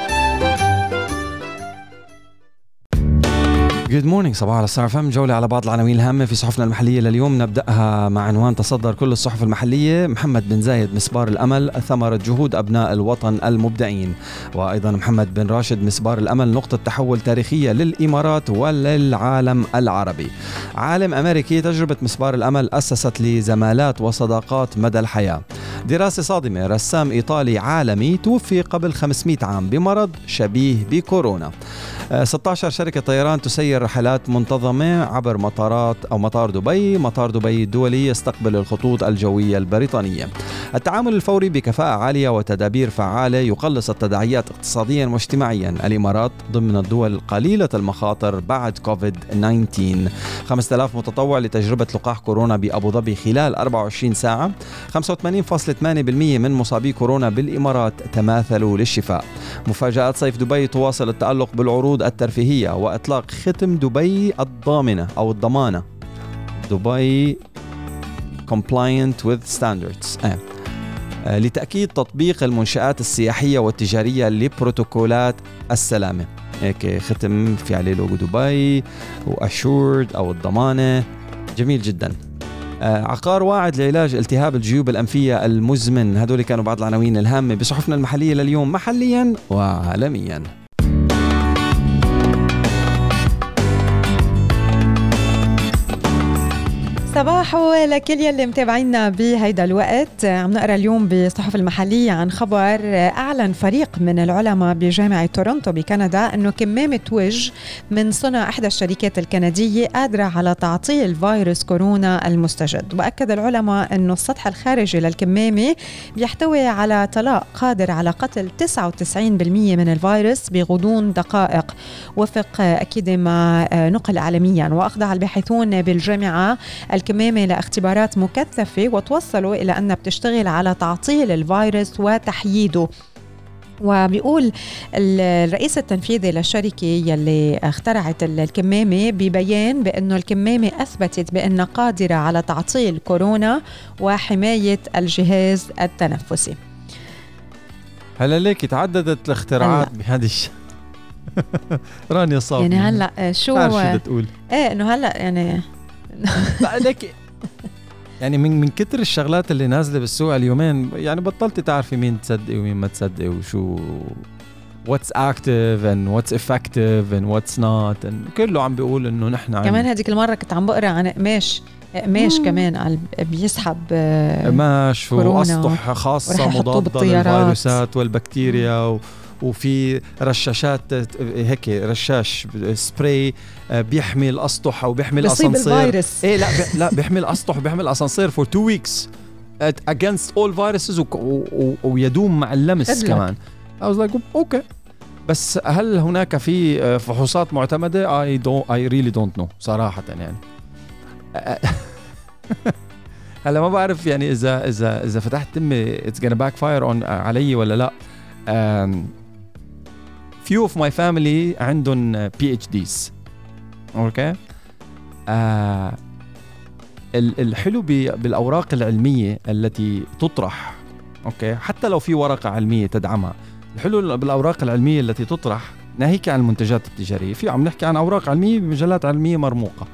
Speaker 1: good morning صباح الخير فم. جولة على بعض العناوين الهامة في صحفنا المحلية لليوم. نبدأها مع عنوان تصدر كل الصحف المحلية. محمد بن زايد مسبار الأمل ثمرة جهود أبناء الوطن المبدعين. وأيضا محمد بن راشد مسبار الأمل نقطة تحول تاريخية للإمارات وللعالم العربي. عالم أمريكي تجربة مسبار الأمل أسست لزمالات وصداقات مدى الحياة. دراسة صادمة رسام إيطالي عالمي توفي قبل 500 عام بمرض شبيه بكورونا. 16 شركة طيران تسير رحلات منتظمة عبر مطارات أو مطار دبي. مطار دبي الدولي يستقبل الخطوط الجوية البريطانية. التعامل الفوري بكفاءة عالية وتدابير فعالة يقلص التداعيات اقتصاديا واجتماعيا. الإمارات ضمن الدول قليلة المخاطر بعد كوفيد 19 5000 متطوع لتجربة لقاح كورونا بأبو ظبي خلال 24 ساعة. 85.8% من مصابي كورونا بالإمارات تماثلوا للشفاء. مفاجآت صيف دبي تواصل التألق بالعروض الترفيهية وإطلاق ختم دبي الضامنة أو الضمانة. دبي compliant with standards. آه. آه لتأكيد تطبيق المنشآت السياحية والتجارية لبروتوكولات السلامة. هيك ختم في عليه لوجو دبي واشورد أو الضمانة. جميل جدا. آه عقار واعد لعلاج التهاب الجيوب الأنفية المزمن. هدول كانوا بعض العناوين الهامة بصحفنا المحلية لليوم. محليا وعالميا.
Speaker 2: صباح لكل يلي متابعينا بهيدا الوقت عم نقرأ اليوم بالصحف المحلية عن خبر أعلن فريق من العلماء بجامعة تورونتو بكندا أنه كمامة وجه من صنع إحدى الشركات الكندية قادرة على تعطيل فيروس كورونا المستجد. وأكد العلماء أنه السطح الخارجي للكمامة بيحتوي على طلاء قادر على قتل 99% من الفيروس بغضون دقائق. وفق أكيد ما نقل عالميا وأخضع الباحثون بالجامعة الكمامة لاختبارات مكثفة وتوصلوا إلى أنها بتشتغل على تعطيل الفيروس وتحييده. وبيقول الرئيس التنفيذي للشركة يلي اخترعت الكمامة ببيان بأنه الكمامة أثبتت بأنها قادرة على تعطيل كورونا وحماية الجهاز التنفسي.
Speaker 1: هلا ليك تعددت الاختراعات بهذه الش... رانيا صافي
Speaker 2: يعني هلا شو
Speaker 1: شو تقول.
Speaker 2: إيه إنه هلا يعني
Speaker 1: لك يعني من من كتر الشغلات اللي نازلة بالسوق اليومين يعني بطلت تعرفي مين تصدقي ومين ما تصدقي وشو what's active and what's effective and what's not كله عم بيقول إنه نحن
Speaker 2: كمان هذيك المرة كنت عم بقرأ عن قماش قماش كمان بيسحب
Speaker 1: قماش وأسطح خاصة مضادة للفيروسات والبكتيريا و وفي رشاشات هيك رشاش سبراي آه، بيحمي الاسطح أو بيحمي الاسانسير إيه لا لا بيحمي الاسطح وبيحمي الاسانسير for two weeks against all viruses ويدوم مع اللمس. كمان. I was like okay بس هل هناك في آه، فحوصات معتمدة؟ I don't I really don't know صراحة يعني. هلا ما بعرف يعني إذا إذا إذا فتحت تمي it's gonna backfire on علي ولا لا. Few of my family عندهم PhDs okay آه الحلو بالأوراق العلمية التي تطرح okay حتى لو في ورقة علمية تدعمها. الحلو بالأوراق العلمية التي تطرح ناهيك عن المنتجات التجارية. في عم نحكي عن أوراق علمية بمجلات علمية مرموقة.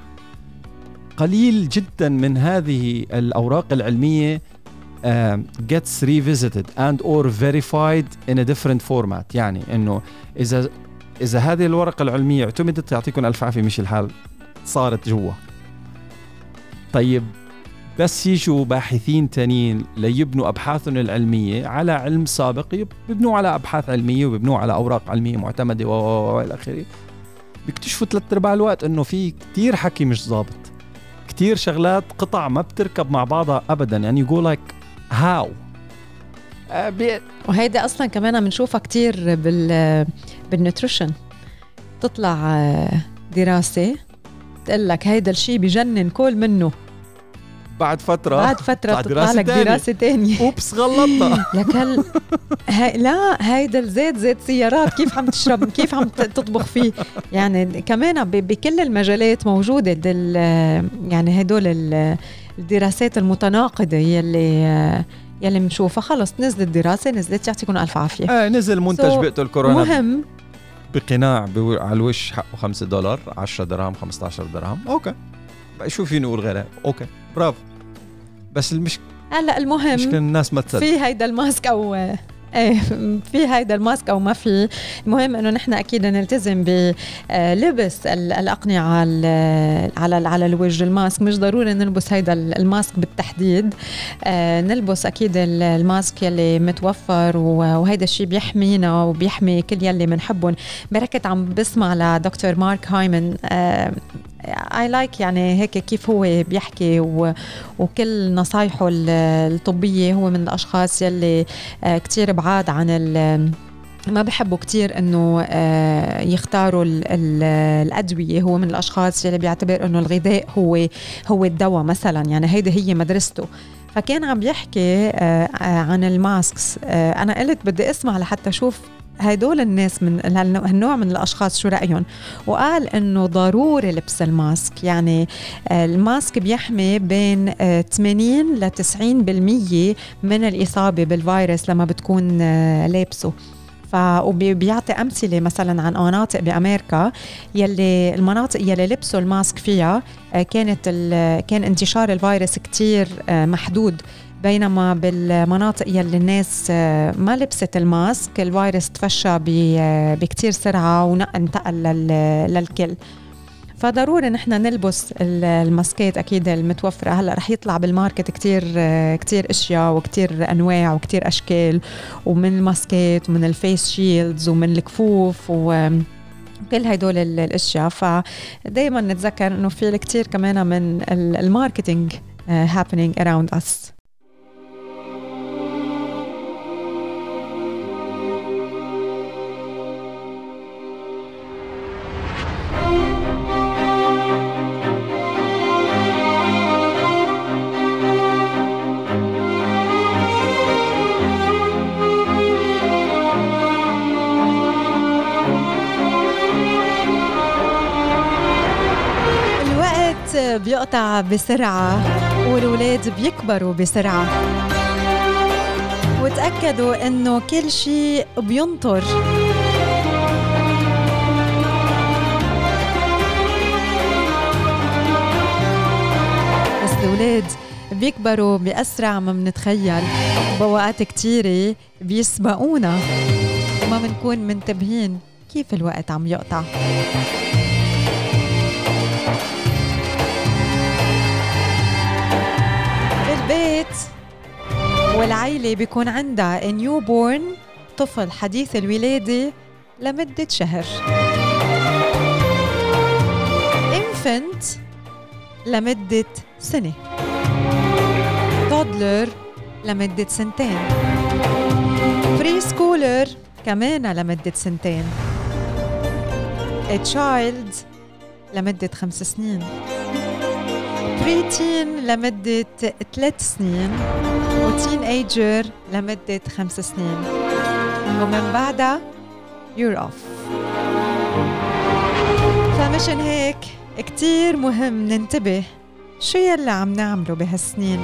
Speaker 1: قليل جدا من هذه الأوراق العلمية gets revisited and or verified in a different format. يعني إنه اذا إذا هذه الورقة العلمية اعتمدت يعطيكم ألف عافية مش الحال صارت جوا؟ طيب بس يجوا باحثين تانيين ليبنوا أبحاثهم العلمية على علم سابق يبنوا على أبحاث علمية ويبنوا على أوراق علمية معتمدة والى آخره. بيكتشفوا ثلاث أرباع الوقت إنه في كتير حكي مش ظابط كتير شغلات قطع ما بتركب مع بعضها ابدا. يعني يقول لك هاو
Speaker 2: وهيدي أصلا كمان بنشوفها كثير بال بالنيوتريشن تطلع آه، دراسة تقول لك هيدا الشيء بجنن كل منه.
Speaker 1: بعد فترة
Speaker 2: بعد فترة تطلع لك دراسة تانية.
Speaker 1: أوبس غلطنا
Speaker 2: لك هل هي... لا هيدا الزيت زيت سيارات كيف عم تشرب كيف عم تطبخ فيه؟ يعني كمان ب... بكل المجالات موجودة دل... يعني هدول الدراسات المتناقضة يلي يلي بنشوفها خلص نزلت دراسة نزلت يعطيكم ألف عافية.
Speaker 1: آه نزل منتج so بيقتل كورونا.
Speaker 2: مهم.
Speaker 1: بقناع على الوش حقه 5 دولار 10 درهم 15 درهم okay. شو في نقول غيرها؟ okay. برافو. بس المشكلة
Speaker 2: هلا المهم
Speaker 1: مشكلة الناس ما تصدق
Speaker 2: في هيدا ال mask أو إيه في هيدا ال mask أو ما في. المهم إنه نحن أكيد نلتزم بلبس الأقنعة على على الوجه ال mask. مش ضروري نلبس هيدا ال mask بالتحديد. آه، نلبس أكيد الماسك يلي متوفر وهيدا الشيء بيحمينا وبيحمي كل يلي بنحبهم بركت عم بسمع لدكتور مارك هايمن I like يعني هيك كيف هو بيحكي و... وكل نصايحه الطبية هو من الأشخاص يلي آه، كتير بعاد عن ال... ما بحبوا كتير إنه آه، يختاروا ال ال الأدوية. هو من الأشخاص يلي بيعتبر إنه الغذاء هو هو الدواء مثلا. يعني هيدي هي مدرسته. فكان عم بيحكي آه، عن ال masks. أنا قلت بدي أسمع لحتى أشوف هدول الناس من هالنوع من الأشخاص شو رأيهم؟ وقال إنه ضروري لبس ال mask. يعني آه، ال mask بيحمي بين 80 ل 90% من الإصابة بالفيروس لما بتكون آه، لابسه. وبيعطي أمثلة مثلا عن مناطق بأمريكا يلي المناطق يلي لبسوا ال mask فيها آه، كانت كان انتشار الفيروس كتير محدود. بينما بالمناطق يلي الناس آه، ما لبست ال mask الفيروس تفشى بكتير سرعة وانتقل للكل. فضروري نحن نلبس ال maskات أكيد المتوفرة. هلأ رح يطلع بال market كتير آه، كتير أشياء وكتير أنواع وكتير أشكال ومن ال maskات ومن ال face shields ومن الكفوف و كل هدول الأشياء. فدائما نتذكر إنه في كتير كمان من ال marketing happening around us. بيقطع بسرعة والولاد بيكبروا بسرعة. وتأكدوا إنه كل شيء بينطر. بس الولاد بيكبروا بأسرع ما بنتخيل وبوقات كتيرة بيسبقونا. وما بنكون منتبهين كيف الوقت عم يقطع. البيت والعيلة بيكون عندها newborn طفل حديث الولادة لمدة شهر. infant لمدة سنة. toddler لمدة سنتين. preschooler كمان لمدة سنتين. child لمدة خمس سنين. بريتين لمدة ثلاث سنين وتين ايجر لمدة خمس سنين ومن بعدها you're off. فمشان هيك كتير مهم ننتبه شو يلي عم نعمله بهالسنين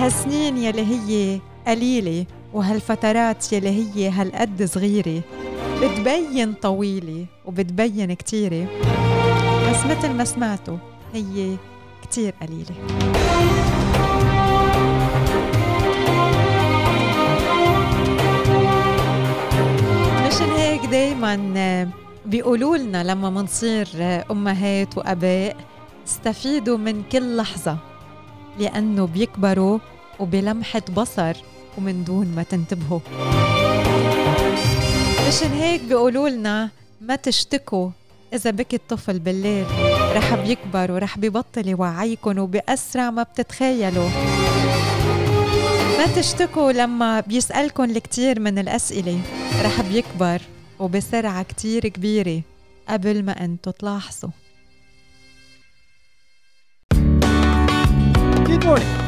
Speaker 2: هالسنين يلي هي قليلة وهالفترات يلي هي هالقد صغيرة بتبين طويلة وبتبين كتيرة بس مثل ما سمعتوا هي كتير قليلة. مشان هيك دايما بيقولوا لنا لما منصير أمهات وأباء استفيدوا من كل لحظة لأنه بيكبروا وبلمحة بصر ومن دون ما تنتبهوا. مشان هيك بيقولوا لنا ما تشتكوا إذا بكي الطفل بالليل رح بيكبر ورح ببطل يوعيكم وبأسرع ما بتتخيلوا. ما تشتكوا لما بيسألكم الكثير من الأسئلة. رح بيكبر وبسرعة كتير كبيرة قبل ما أنتوا تلاحظوا.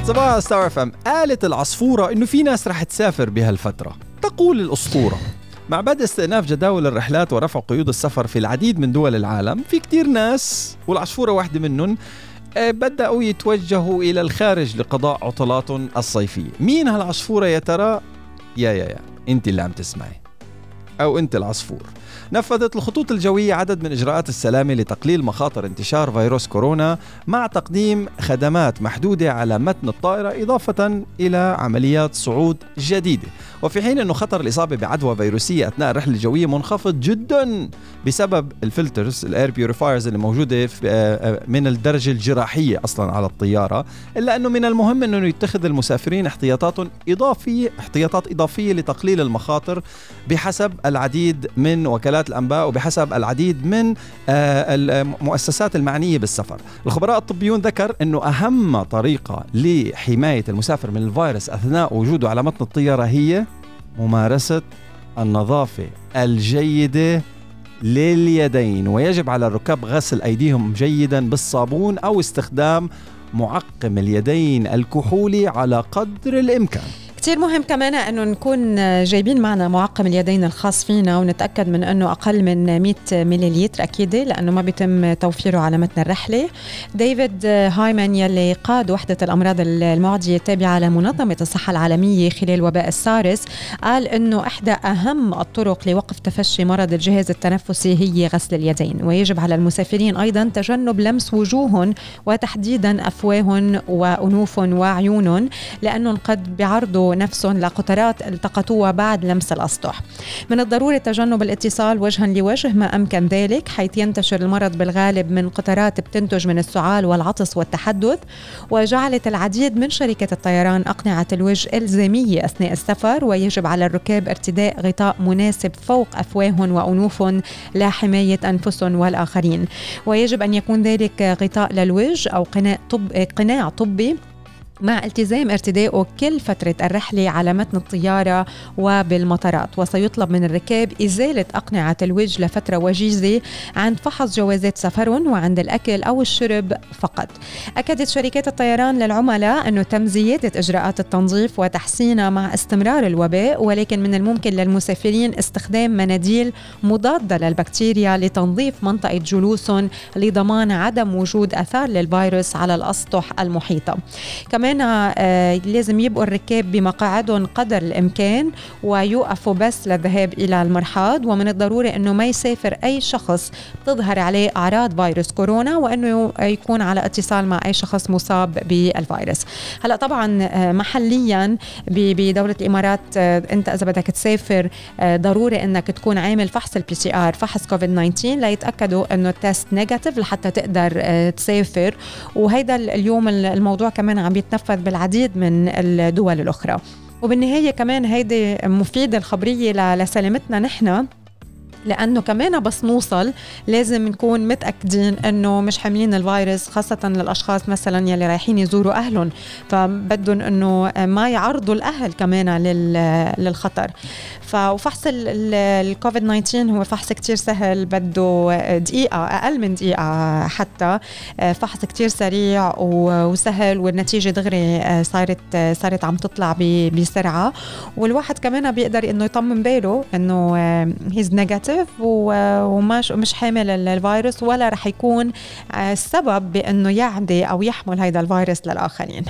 Speaker 1: صباح ستار اف ام. قالت العصفورة إنه في ناس رح تسافر بهالفترة. تقول الأسطورة. مع بدء استئناف جداول الرحلات ورفع قيود السفر في العديد من دول العالم في كتير ناس والعصفورة واحدة منهم آه، بدأوا يتوجهوا إلى الخارج لقضاء عطلاتهم الصيفية. مين هالعصفورة يا ترى؟ يا يا يا أنت اللي عم تسمعي. أو أنت العصفور. نفذت الخطوط الجوية عدد من إجراءات السلامة لتقليل مخاطر انتشار فيروس كورونا مع تقديم خدمات محدودة على متن الطائرة إضافة إلى عمليات صعود جديدة. وفي حين أنه خطر الإصابة بعدوى فيروسية أثناء الرحلة الجوية منخفض جدا بسبب ال filters ال air purifiers اللي موجودة آه، آه، من الدرجة الجراحية أصلا على الطيارة إلا أنه من المهم أنه يتخذ المسافرين احتياطات إضافية احتياطات إضافية لتقليل المخاطر بحسب العديد من وكالات الأنباء وبحسب العديد من آه، المؤسسات المعنية بالسفر. الخبراء الطبيون ذكر أنه أهم طريقة لحماية المسافر من الفيروس أثناء وجوده على متن الطيارة هي ممارسة النظافة الجيدة لليدين ويجب على الركاب غسل أيديهم جيدا بالصابون أو استخدام معقم اليدين الكحولي على قدر الإمكان.
Speaker 2: كتير مهم كمان انه نكون جايبين معنا معقم اليدين الخاص فينا ونتأكد من أنه أقل من 100 مليلتر أكيد لأنه ما بيتم توفيره على متن الرحلة. ديفيد هايمان يلي قاد وحدة الأمراض المعدية التابعة لمنظمة الصحة العالمية خلال وباء السارس قال أنه إحدى أهم الطرق لوقف تفشي مرض الجهاز التنفسي هي غسل اليدين. ويجب على المسافرين أيضا تجنب لمس وجوههم وتحديدا أفواههم وأنوفهم وعيونهم لأنهم قد بيعرضوا نفسهم لقطرات التقطوها بعد لمس الأسطح. من الضروري تجنب الاتصال وجها لوجه ما أمكن ذلك حيث ينتشر المرض بالغالب من قطرات بتنتج من السعال والعطس والتحدث وجعلت العديد من شركات الطيران أقنعة الوجه إلزامية أثناء السفر ويجب على الركاب ارتداء غطاء مناسب فوق أفواههم وأنوفهم لحماية أنفسهم والآخرين. ويجب أن يكون ذلك غطاء للوجه أو قناع, طب قناع طبي مع التزام ارتدائه كل فترة الرحلة على متن الطيارة وبالمطارات وسيطلب من الركاب إزالة أقنعة الوجه لفترة وجيزة عند فحص جوازات سفرهم وعند الأكل أو الشرب فقط. أكدت شركات الطيران للعملاء أنه تم زيادة إجراءات التنظيف وتحسينها مع استمرار الوباء ولكن من الممكن للمسافرين استخدام مناديل مضادة للبكتيريا لتنظيف منطقة جلوسهم لضمان عدم وجود أثار للفيروس على الأسطح المحيطة. كمان كمان آه، لازم يبقوا الركاب بمقاعدهم قدر الإمكان ويوقفوا بس للذهاب إلى المرحاض. ومن الضروري إنه ما يسافر أي شخص تظهر عليه أعراض فيروس كورونا وإنه يكون على اتصال مع أي شخص مصاب بالفيروس. هلا طبعا آه، محليا بدولة الإمارات آه، أنت إذا بدك تسافر ضروري إنك تكون عامل فحص ال PCR فحص كوفيد 19 ليتاكدوا إنه ال test negative لحتى تقدر تسافر. وهيدا اليوم الموضوع كمان عم تنفذ بالعديد من الدول الأخرى. وبالنهاية كمان هيدي مفيدة الخبرية لسلامتنا نحن. لأنه كمان بس نوصل لازم نكون متأكدين إنه مش حاملين الفيروس خاصة للأشخاص مثلا يلي رايحين يزوروا أهلهم. فبدهم إنه ما يعرضوا الأهل كمان للخطر. ففحص الكوفيد 19 هو فحص كتير سهل بده دقيقة أقل من دقيقة حتى. فحص كتير سريع وسهل والنتيجة دغري صارت صارت عم تطلع بسرعة. والواحد كمان بيقدر إنه يطمن باله إنه he's negative positive ومش مش حامل الفيروس ولا رح يكون السبب بأنه يعدي أو يحمل هذا الفيروس للآخرين.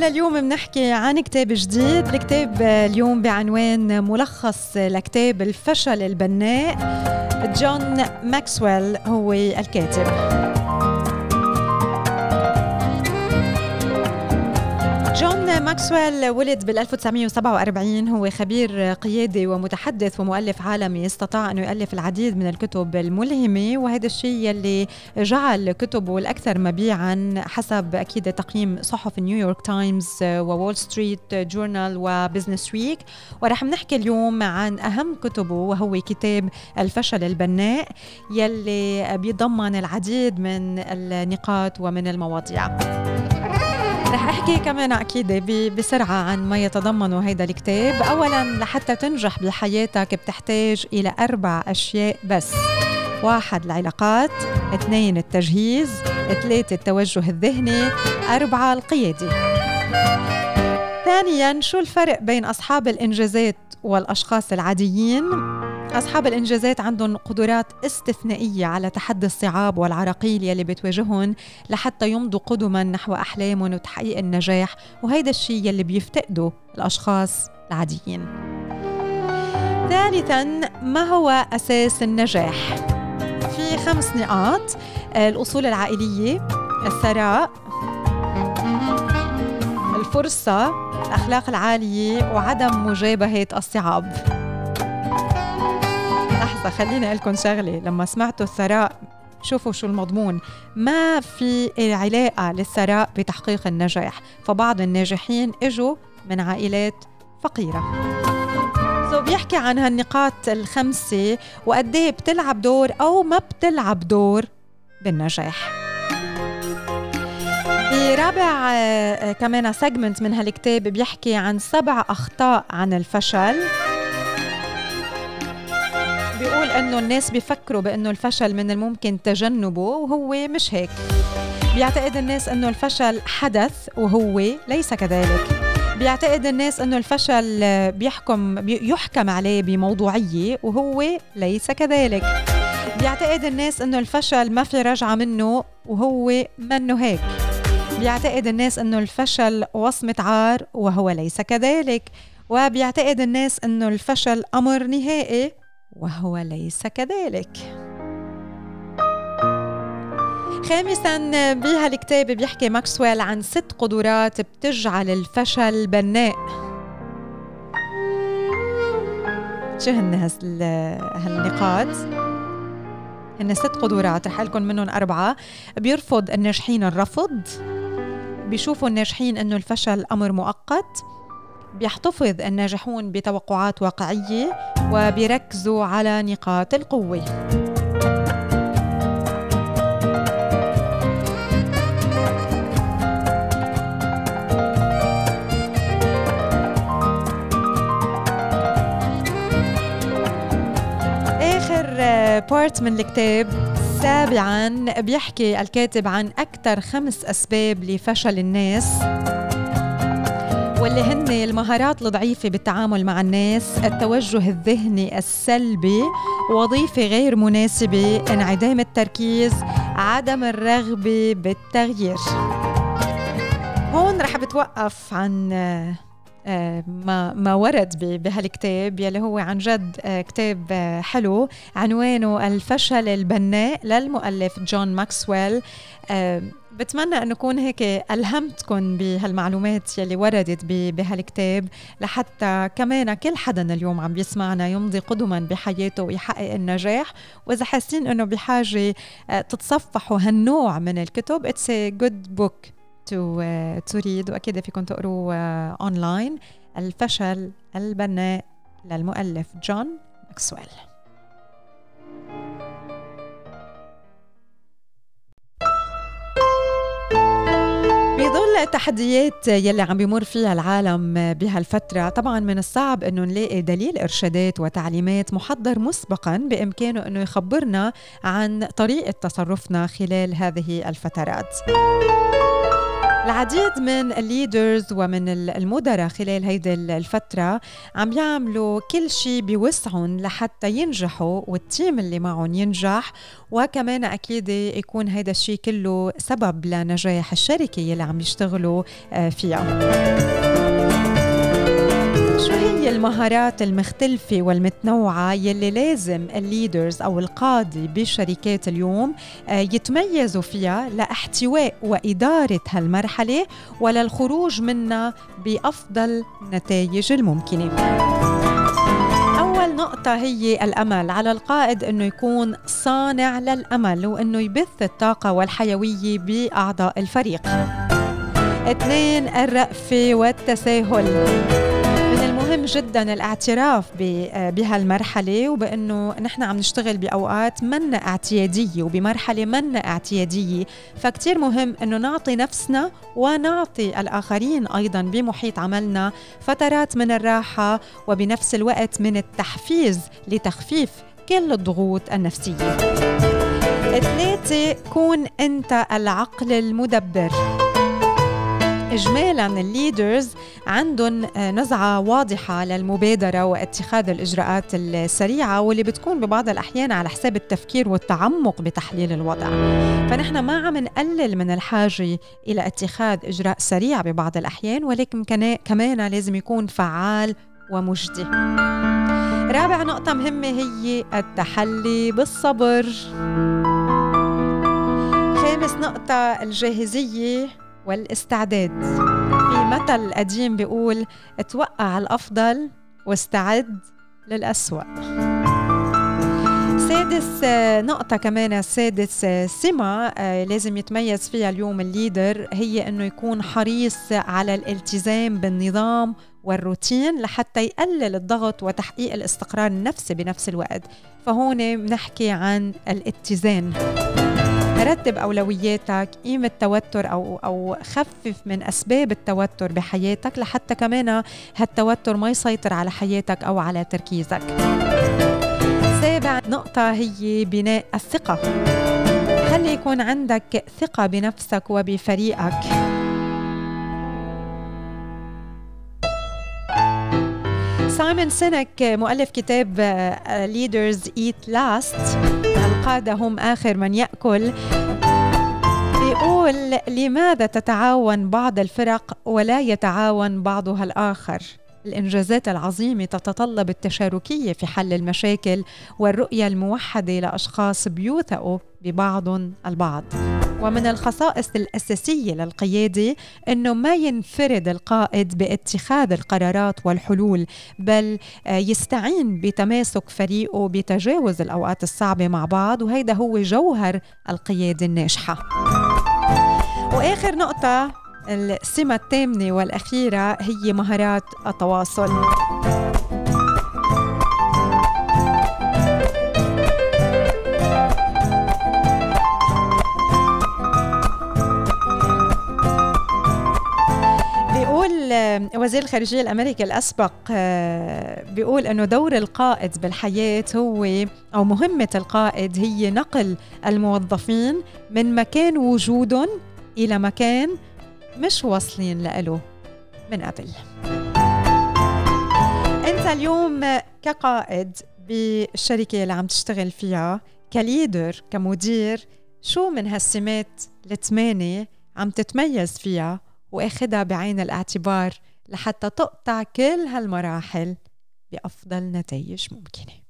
Speaker 2: لليوم بنحكي عن كتاب جديد. الكتاب اليوم بعنوان ملخص لكتاب الفشل البناء. جون ماكسويل هو الكاتب. ماكسويل ولد بال 1947 هو خبير قيادي ومتحدث ومؤلف عالمي استطاع انه يؤلف العديد من الكتب الملهمة وهذا الشيء يلي جعل كتبه الأكثر مبيعا حسب أكيد تقييم صحف نيويورك تايمز وول ستريت جورنال وبزنس ويك ورح نحكي اليوم عن أهم كتبه وهو كتاب الفشل البناء يلي بيضمن العديد من النقاط ومن المواضيع. رح أحكي كمان أكيد بسرعة عن ما يتضمن هيدا الكتاب. اولا لحتى تنجح بحياتك بتحتاج إلى أربع أشياء بس. واحد العلاقات. اثنين التجهيز. ثلاثة التوجه الذهني. أربعة القيادة ثانيا شو الفرق بين أصحاب الإنجازات والأشخاص العاديين؟ أصحاب الإنجازات عندهم قدرات استثنائية على تحدي الصعاب والعراقيل يلي بتواجههم لحتى يمضوا قدما نحو أحلامهم وتحقيق النجاح وهيدا الشيء يلي بيفتقده الأشخاص العاديين. ثالثا ما هو أساس النجاح؟ في خمس نقاط. الأصول العائلية الثراء الفرصة الأخلاق العالية وعدم مجابهة الصعاب. لحظة خليني أقول لكم شغلة لما سمعتوا الثراء شوفوا شو المضمون. ما في علاقة للثراء بتحقيق النجاح فبعض الناجحين إجوا من عائلات فقيرة. so بيحكي عن هالنقاط الخمسة وقد إيه بتلعب دور أو ما بتلعب دور بالنجاح. برابع آه، كمان segment من هالكتاب بيحكي عن سبع أخطاء عن الفشل. أنه الناس بيفكروا بأنه الفشل من الممكن تجنبه وهو مش هيك. بيعتقد الناس أنه الفشل حدث وهو ليس كذلك. بيعتقد الناس أنه الفشل بيحكم يحكم عليه بموضوعية وهو ليس كذلك. بيعتقد الناس أنه الفشل ما في رجعة منه وهو منه هيك. بيعتقد الناس أنه الفشل وصمة عار وهو ليس كذلك. وبيعتقد الناس أنه الفشل أمر نهائي وهو ليس كذلك. خامسا بهالكتاب بيحكي ماكسويل عن ست قدرات بتجعل الفشل بناء. شو هن هالنقاط؟ هن ست قدرات رح لكم منهم أربعة. بيرفض الناجحين الرفض بيشوفوا الناجحين إنه الفشل أمر مؤقت. بيحتفظ الناجحون بتوقعات واقعية وبيركزوا على نقاط القوة. آخر بارت من الكتاب سابعا بيحكي الكاتب عن أكثر خمس أسباب لفشل الناس. واللي هن المهارات الضعيفة بالتعامل مع الناس التوجه الذهني السلبي وظيفة غير مناسبة انعدام التركيز عدم الرغبة بالتغيير. هون رح بتوقف عن آه، ما ما ورد بهالكتاب يلي هو عن جد آه، كتاب آه، حلو عنوانه الفشل البناء للمؤلف جون ماكسويل. بتمنى انه اكون هيك الهمتكم بهالمعلومات يلي وردت بهالكتاب لحتى كمان كل حدا اليوم عم بيسمعنا يمضي قدما بحياته ويحقق النجاح. وإذا حاسين إنه بحاجة تتصفحوا هالنوع من الكتب. it's good book to read وأكيد فيكم تقروا online uh, الفشل البناء للمؤلف جون ماكسويل. بظل التحديات يلي عم بيمر فيها العالم بهالفترة طبعا من الصعب إنه نلاقي دليل إرشادات وتعليمات محضر مسبقا بإمكانه إنه يخبرنا عن طريقة تصرفنا خلال هذه الفترات. العديد من ال leaders ومن المدراء خلال هيدي الفترة عم يعملوا كل شيء بوسعهم لحتى ينجحوا وال team اللي معهم ينجح. وكمان أكيد يكون هيدا الشيء كله سبب لنجاح الشركة يلي عم يشتغلوا آه، فيها. شو هي المهارات المختلفة والمتنوعة يلي لازم ال leaders أو القادة بالشركات اليوم آه، يتميزوا فيها لإحتواء وإدارة هالمرحلة وللخروج منها بأفضل نتائج الممكنة. أول نقطة هي الأمل على القائد أنه يكون صانع للأمل وأنه يبث الطاقة والحيوية بأعضاء الفريق. اثنين الرأفة والتساهل. مهم جدا الاعتراف بهالمرحلة وبأنه نحن عم نشتغل بأوقات منا اعتيادية وبمرحلة منا اعتيادية. فكتير مهم أنه نعطي نفسنا ونعطي الآخرين أيضا بمحيط عملنا فترات من الراحة وبنفس الوقت من التحفيز لتخفيف كل الضغوط النفسية. ثلاثة كون أنت العقل المدبر. اجمالا الليدرز عندهم آه، نزعة واضحة للمبادرة واتخاذ الإجراءات السريعة واللي بتكون ببعض الأحيان على حساب التفكير والتعمق بتحليل الوضع. فنحن ما عم نقلل من الحاجة إلى اتخاذ إجراء سريع ببعض الأحيان ولكن كمان لازم يكون فعال ومجدي. رابع نقطة مهمة هي التحلي بالصبر. خامس نقطة الجاهزية والاستعداد. في مثل قديم بيقول توقع الأفضل واستعد للأسوأ. سادس نقطة كمان سادس سمة آه، لازم يتميز فيها اليوم الليدر هي إنه يكون حريص على الالتزام بالنظام والروتين لحتى يقلل الضغط وتحقيق الاستقرار النفسي بنفس الوقت. فهون بنحكي عن الاتزان. رتب أولوياتك قيم التوتر أو أو خفف من أسباب التوتر بحياتك لحتى كمان هالتوتر ما يسيطر على حياتك أو على تركيزك. سابع نقطة هي بناء الثقة. خلي يكون عندك ثقة بنفسك وبفريقك؟ سايمون سينك مؤلف كتاب Leaders Eat Last القادة هم آخر من يأكل. بيقول لماذا تتعاون بعض الفرق ولا يتعاون بعضها الآخر؟ الإنجازات العظيمة تتطلب التشاركية في حل المشاكل والرؤية الموحدة لأشخاص بيوثقوا. ببعض البعض. ومن الخصائص الأساسية للقيادة أنه ما ينفرد القائد باتخاذ القرارات والحلول بل يستعين بتماسك فريقه بتجاوز الأوقات الصعبة مع بعض وهيدا هو جوهر القيادة الناجحة. وآخر نقطة السمة الثامنة والأخيرة هي مهارات التواصل. وزير الخارجية الأمريكي الأسبق آه، بيقول أنه دور القائد بالحياة هو أو مهمة القائد هي نقل الموظفين من مكان وجودهم إلى مكان مش واصلين له من قبل. أنت اليوم كقائد بالشركة اللي عم تشتغل فيها كليدر كمدير شو من هالسمات الثمانية عم تتميز فيها؟ واخدها بعين الاعتبار لحتى تقطع كل هالمراحل بأفضل نتائج ممكنة.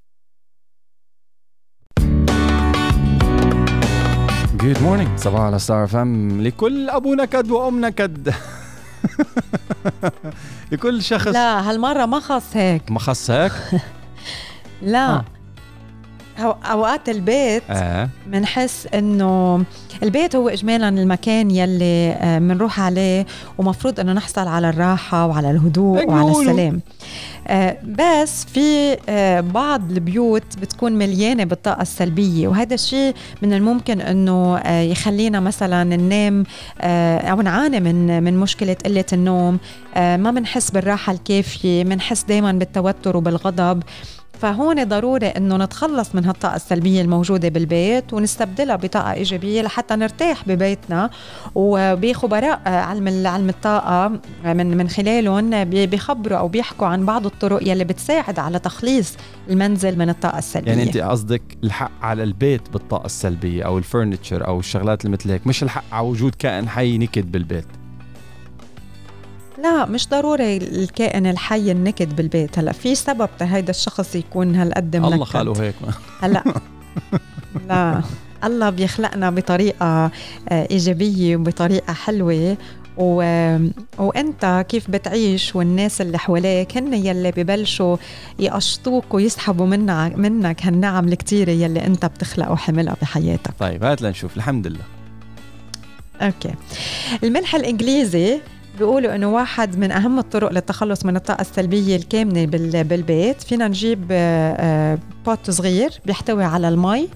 Speaker 1: Good morning صباحو على ستار أف إم لكل أبو نكد وأم نكد. لكل شخص.
Speaker 2: لا هالمرة ما خص هيك.
Speaker 1: ما خص هيك؟
Speaker 2: لا. آه. أوقات البيت بنحس آه. إنه البيت هو اجمالا المكان يلي بنروح آه، عليه ومفروض إنه نحصل على الراحة وعلى الهدوء وعلى السلام. آه بس في آه بعض البيوت بتكون مليانة بالطاقة السلبية وهذا الشيء من الممكن إنه آه يخلينا مثلا ننام أو نعاني من من مشكلة قلة النوم. ما بنحس بالراحة الكافية بنحس دائما بالتوتر وبالغضب. فهون ضروري إنه نتخلص من هالطاقة السلبية الموجودة بالبيت ونستبدلها بطاقة إيجابية لحتى نرتاح ببيتنا. وبخبراء علم علم الطاقة من من خلالهم بيخبروا أو بيحكوا عن بعض الطرق يلي بتساعد على تخليص المنزل من الطاقة السلبية.
Speaker 1: يعني أنت قصدك الحق على البيت بالطاقة السلبية أو الفرنتشر أو الشغلات اللي مثل هيك مش الحق على وجود كائن حي نكد بالبيت؟
Speaker 2: لا مش ضروري الكائن الحي النكد بالبيت. هلا في سبب هيدا الشخص يكون هالقد
Speaker 1: منكد. الله خاله هيك.
Speaker 2: هلا. لا. الله بيخلقنا بطريقة آه، إيجابية وبطريقة حلوة. و... وأنت كيف بتعيش والناس اللي حواليك هن يلي ببلشوا يقشطوك ويسحبوا منك منك هالنعم الكتيرة يلي أنت بتخلق وحملها بحياتك.
Speaker 1: طيب هات لنشوف الحمد لله.
Speaker 2: أوكي. الملح الإنجليزي بيقولوا إنه واحد من أهم الطرق للتخلص من الطاقة السلبية الكامنة بالبيت فينا نجيب آه، بوت صغير بيحتوي على المي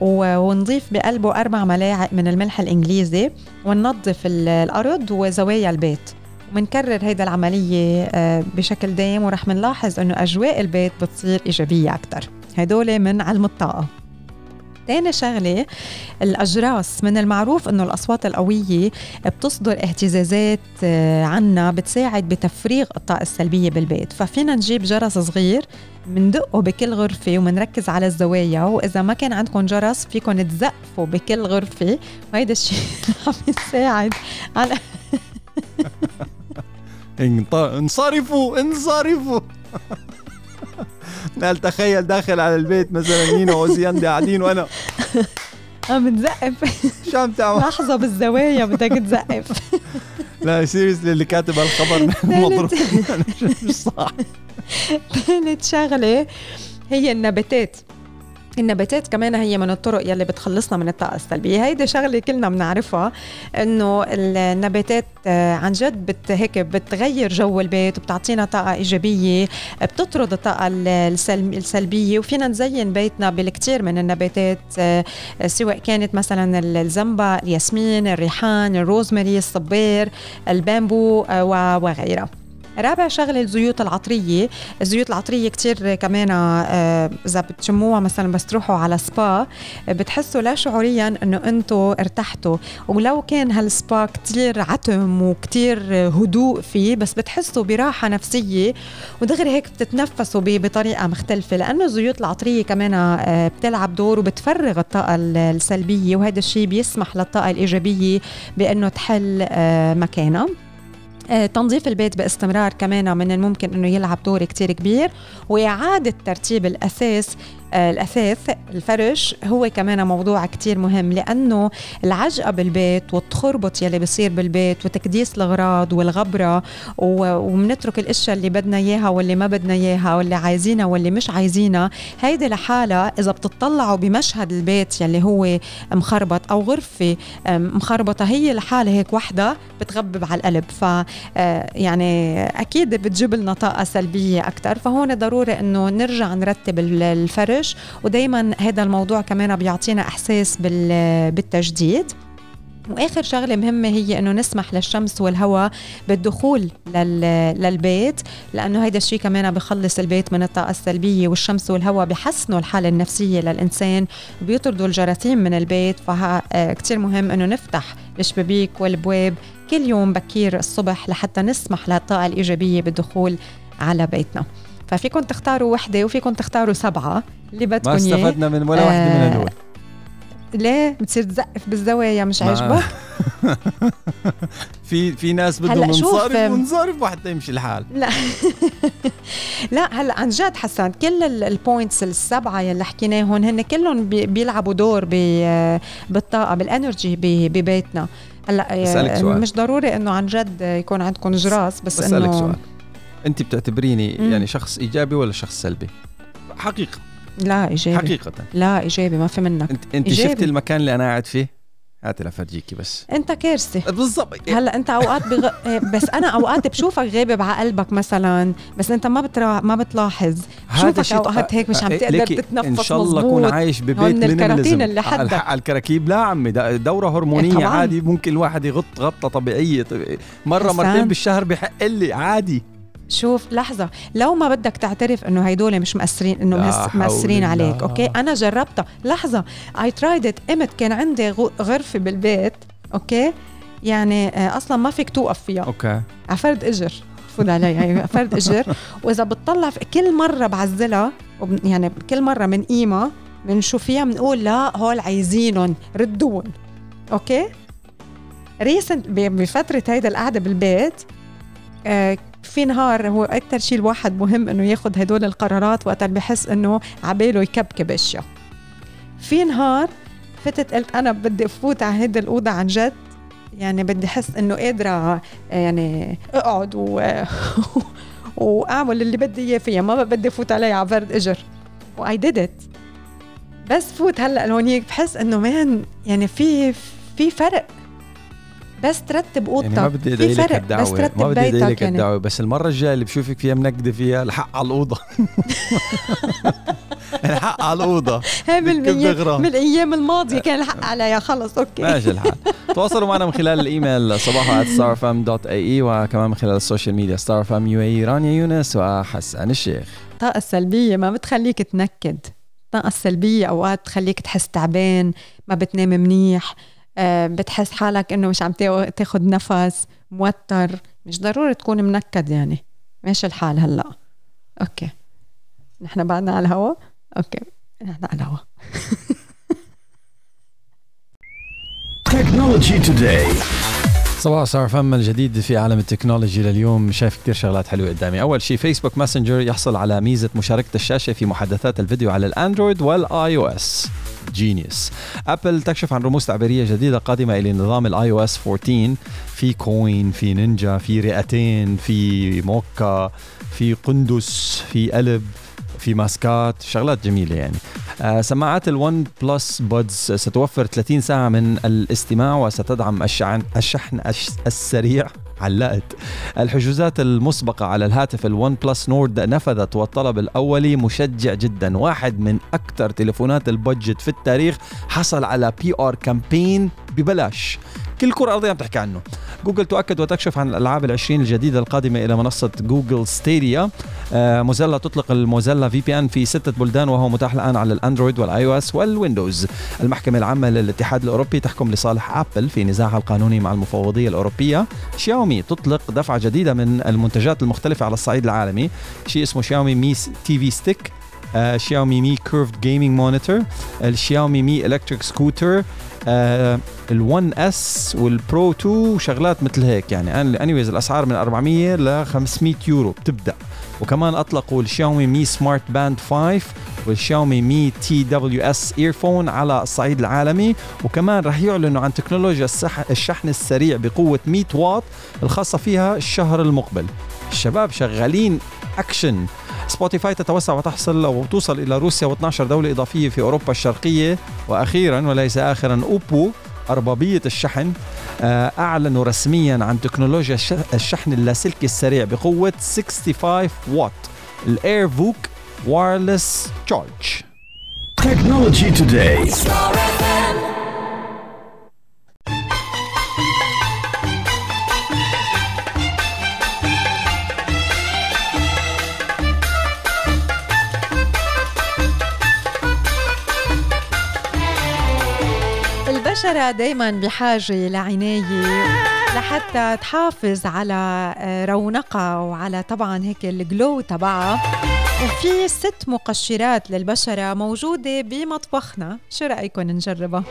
Speaker 2: ونضيف بقلبه أربع ملاعق من الملح الإنجليزي وننظف الأرض وزوايا البيت. ومنكرر هيدا العملية آه، بشكل دائم ورح منلاحظ أنه أجواء البيت بتصير إيجابية أكثر هدول من علم الطاقة. تاني شغلة الأجراس من المعروف أنه الأصوات القوية بتصدر اهتزازات آه، عنا بتساعد بتفريغ الطاقة السلبية بالبيت. ففينا نجيب جرس صغير مندقه بكل غرفة ومنركز على الزوايا وإذا ما كان عندكم جرس فيكم تزقفوا بكل غرفة. وهيدا الشيء عم يساعد على
Speaker 1: انصرفوا انصرفوا. نال تخيل داخل على البيت مثلا نينا وزيان قاعدين وأنا.
Speaker 2: عم تزقف
Speaker 1: شو عم تعمل؟
Speaker 2: لحظة بالزوايا بدك تزقف.
Speaker 1: لا سيريسلي اللي كاتب هالخبر مضروب. مش صح
Speaker 2: ثالث شغلة هي النباتات. النباتات كمان هي من الطرق يلي بتخلصنا من الطاقة السلبية. هيدي شغلة كلنا بنعرفها إنه النباتات آه، عن جد بت هيك بتغير جو البيت وبتعطينا طاقة إيجابية بتطرد الطاقة السلبية وفينا نزين بيتنا بالكثير من النباتات آه، سواء كانت مثلا الزنبق الياسمين الريحان الروزماري الصبير البامبو آه، وغيرها. رابع شغلة الزيوت العطرية. الزيوت العطرية كتير كمان آه، إذا بتشموها مثلا بس تروحوا على سبا بتحسوا لا شعوريا إنه أنتم ارتحتوا. ولو كان هالسبا كتير عتم وكتير هدوء فيه بس بتحسوا براحة نفسية. ودغري هيك بتتنفسوا بطريقة مختلفة لأنه الزيوت العطرية كمان آه، بتلعب دور وبتفرغ الطاقة السلبية. وهذا الشيء بيسمح للطاقة الإيجابية بأنه تحل آه، مكانها. تنظيف البيت باستمرار كمان من الممكن إنه يلعب دور كتير كبير. وإعادة ترتيب الأساس آه، الأثاث الفرش هو كمان موضوع كتير مهم لأنه العجقة بالبيت والتخربط يلي بصير بالبيت وتكديس الأغراض والغبرة وبنترك الأشياء اللي بدنا إياها واللي ما بدنا إياها واللي عايزينها واللي مش عايزينها. هيدي لحالها إذا بتطلعوا بمشهد البيت يلي هو مخربط أو غرفة مخربطة هي لحالها هيك وحدة بتغبب على القلب. ف آه، يعني أكيد بتجيب لنا طاقة سلبية أكثر فهون ضروري إنه نرجع نرتب الفرش الخارج ودايما هذا الموضوع كمان بيعطينا إحساس بالتجديد. وآخر شغلة مهمة هي إنه نسمح للشمس والهواء بالدخول للبيت لأنه هيدا الشيء كمان بخلص البيت من الطاقة السلبية والشمس والهواء بحسنوا الحالة النفسية للإنسان وبيطردوا الجراثيم من البيت. فكتير مهم إنه نفتح الشبابيك والابواب كل يوم بكير الصبح لحتى نسمح للطاقة الإيجابية بالدخول على بيتنا. ففيكم تختاروا وحدة وفيكم تختاروا سبعة اللي بدكم
Speaker 1: ما استفدنا من ولا وحدة من هدول.
Speaker 2: ليه؟ بتصير تزقف بالزوايا مش عاجبك؟
Speaker 1: في في ناس بدهم نصارف ونصارف وحتى يمشي الحال.
Speaker 2: لا. لا هلأ عن جد حسان كل البوينتس السبعة يلي حكيناهم هن كلهم بيلعبوا دور بالطاقة بال energy ببيتنا. هلأ مش ضروري إنه عن جد يكون عندكم grass بس,
Speaker 1: بس إنه سؤال. أنت بتعتبريني مم. يعني شخص إيجابي ولا شخص سلبي؟ حقيقة.
Speaker 2: لا إيجابي.
Speaker 1: حقيقة.
Speaker 2: لا إيجابي ما في منك.
Speaker 1: انت أنت إيجابي. شفت المكان اللي أنا قاعد فيه؟ هاتي لفرجيكي بس.
Speaker 2: أنت كارثة.
Speaker 1: بالضبط.
Speaker 2: هلأ أنت أوقات بغ... إيه، بس أنا أوقات بشوفك غابب على قلبك مثلا بس أنت ما بترا... ما بتلاحظ. بشوفك أوقات هيك مش عم تقدر تتنفس
Speaker 1: إن شاء الله أكون عايش ببيت
Speaker 2: الكراتين اللي حدك.
Speaker 1: على الكراكيب لا عمي دورة هرمونية طبعاً. عادي ممكن الواحد يغط غطة طبيعية. مرة مرتين بالشهر بحق لي عادي.
Speaker 2: شوف لحظة. لو ما بدك تعترف إنه هيدول مش مأثرين إنه مأثرين عليك أوكي؟ أنا جربتها. لحظة. I tried it امتى كان عندي غرفة بالبيت أوكي؟ يعني آه، أصلا ما فيك توقف فيها.
Speaker 1: أوكي.
Speaker 2: على فرد إجر. فوت علي هي فرد إجر. وإذا بتطلع في كل مرة بعزلها يعني كل مرة من قيمة بنشوف فيها بنقول لا هول عايزينهم ردون أوكي؟ recent بفترة هيدا القعدة بالبيت آه في نهار هو أكثر شيء الواحد مهم إنه ياخذ هدول القرارات وقت اللي بحس إنه عباله يكبكب إشياء. في نهار فتت قلت أنا بدي أفوت على هيدي الأوضة عن جد يعني بدي أحس إنه قادرة يعني أقعد و... وأعمل اللي بدي إياه فيها ما بدي أفوت عليها على فرد إجر. و I did it بس فوت هلأ لهونيك بحس إنه man يعني في في فرق. بس ترتب اوضتك
Speaker 1: يعني ما بدي أدعي لك الدعوه
Speaker 2: بس ترتب
Speaker 1: ما بدي أدعي لك
Speaker 2: يعني.
Speaker 1: الدعوه بس المرة الجاية اللي بشوفك فيها منكده فيها الحق على الأوضة. الحق على الأوضة.
Speaker 2: هي من من الأيام الماضية كان الحق عليها. خلص أوكي.
Speaker 1: ماشي الحال. تواصلوا معنا من خلال الإيميل صباحو @ starfm.ae وكمان من خلال ال social media starfm UAE رانيا يونس وحسن الشيخ.
Speaker 2: الطاقة السلبية ما بتخليك تنكد. الطاقة السلبية أوقات بتخليك تحس تعبان ما بتنام منيح. بتحس حالك إنه مش عم تاخد نفس موتر. مش ضروري تكون منكد يعني. ماشي الحال هلأ. أوكي. نحن بعدنا على الهوا؟ أوكي. نحن على الهوا.
Speaker 1: Technology today صباحو ستار أف إم الجديد في عالم ال technology لليوم. شايف كثير شغلات حلوة قدامي. أول شيء فيسبوك ماسنجر يحصل على ميزة مشاركة الشاشة في محادثات الفيديو على الأندرويد وال iOS. genius Apple تكشف عن رموز تعبيرية جديدة قادمة إلى نظام ال iOS 14 في coin في نينجا في رئتين في موكا في قندس في قلب في ماسكات شغلات جميلة يعني. آه سماعات ال OnePlus Buds ستوفر 30 ساعة من الاستماع وستدعم الشحن الشحن السريع. علقت. الحجوزات المسبقة على الهاتف ال OnePlus Nord نفذت والطلب الأولي مشجع جدا. واحد من أكثر تليفونات ال budget في التاريخ حصل على PR campaign ببلاش. كل الكرة الأرضية عم تحكي عنه. جوجل تؤكد وتكشف عن الألعاب العشرين الجديدة القادمة إلى منصة Google Stadia آه موزيلا تطلق ال Mozilla VPN في ستة بلدان وهو متاح الآن على الأندرويد وال iOS وال Windows. المحكمة العامة للاتحاد الأوروبي تحكم لصالح أبل في نزاعها القانوني مع المفوضية الأوروبية. شاومي تطلق دفعة جديدة من المنتجات المختلفة على الصعيد العالمي. شيء اسمه Xiaomi Mi TV stick Xiaomi Mi curved gaming monitor ال Xiaomi Mi electric scooter ال 1S وال Pro 2 وشغلات مثل هيك يعني. anyways الأسعار من 400 ل 500 يورو بتبدأ. وكمان أطلقوا ال Xiaomi Mi smart band 5 وال Xiaomi Mi TWS earphone على الصعيد العالمي. وكمان رح يعلنوا عن تكنولوجيا الشحن السريع بقوة 100 واط الخاصة فيها الشهر المقبل. الشباب شغالين action Spotify تتوسع وتحصل أو توصل إلى روسيا و12 دولة إضافية في أوروبا الشرقية. وأخيرا وليس اخرا Oppo أرباب الشحن آه، أعلنوا رسميا عن تكنولوجيا الشحن اللاسلكي السريع بقوة 65 واط ال Air VOOC wireless charge technology today
Speaker 2: البشرة دايما بحاجة لعناية لحتى تحافظ على آه، رونقها وعلى طبعا هيك ال glow تبعها وفي ست مقشرات للبشرة موجودة بمطبخنا شو رأيكم نجربها؟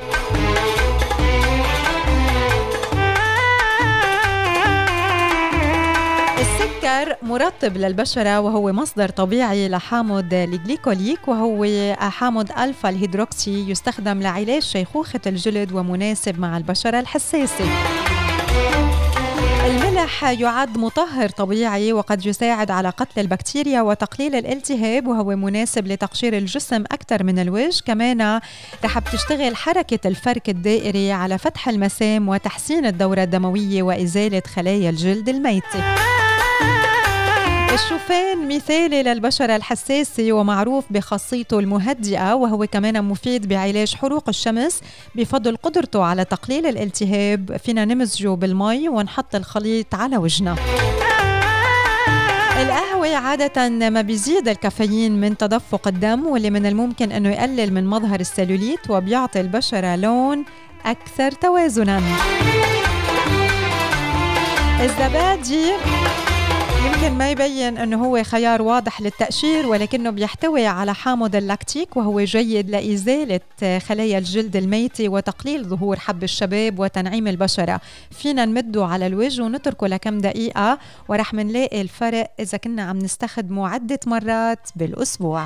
Speaker 2: السكر مرطب للبشرة وهو مصدر طبيعي لحامض الجليكوليك وهو حامض ألفا الهيدروكسي يستخدم لعلاج شيخوخة الجلد ومناسب مع البشرة الحساسة. الملح يعد مطهر طبيعي وقد يساعد على قتل البكتيريا وتقليل الالتهاب وهو مناسب لتقشير الجسم أكثر من الوجه. كمان رح بتشتغل حركة الفرك الدائري على فتح المسام وتحسين الدورة الدموية وإزالة خلايا الجلد الميتة الشوفان مثالي للبشرة الحساسة ومعروف بخاصيته المهدئة وهو كمان مفيد بعلاج حروق الشمس بفضل قدرته على تقليل الالتهاب. فينا نمزجه بالمي ونحط الخليط على وجهنا. القهوة عادة ما بيزيد الكافيين من تدفق الدم واللي من الممكن أنه يقلل من مظهر السلوليت وبيعطي البشرة لون أكثر توازنا. الزبادي يمكن ما يبين إنه هو خيار واضح للتقشير ولكنه بيحتوي على حامض اللاكتيك وهو جيد لإزالة خلايا الجلد الميتة وتقليل ظهور حب الشباب وتنعيم البشرة. فينا نمده على الوجه ونتركه لكم دقيقة ورح منلاقي الفرق إذا كنا عم نستخدمه عده مرات بالأسبوع.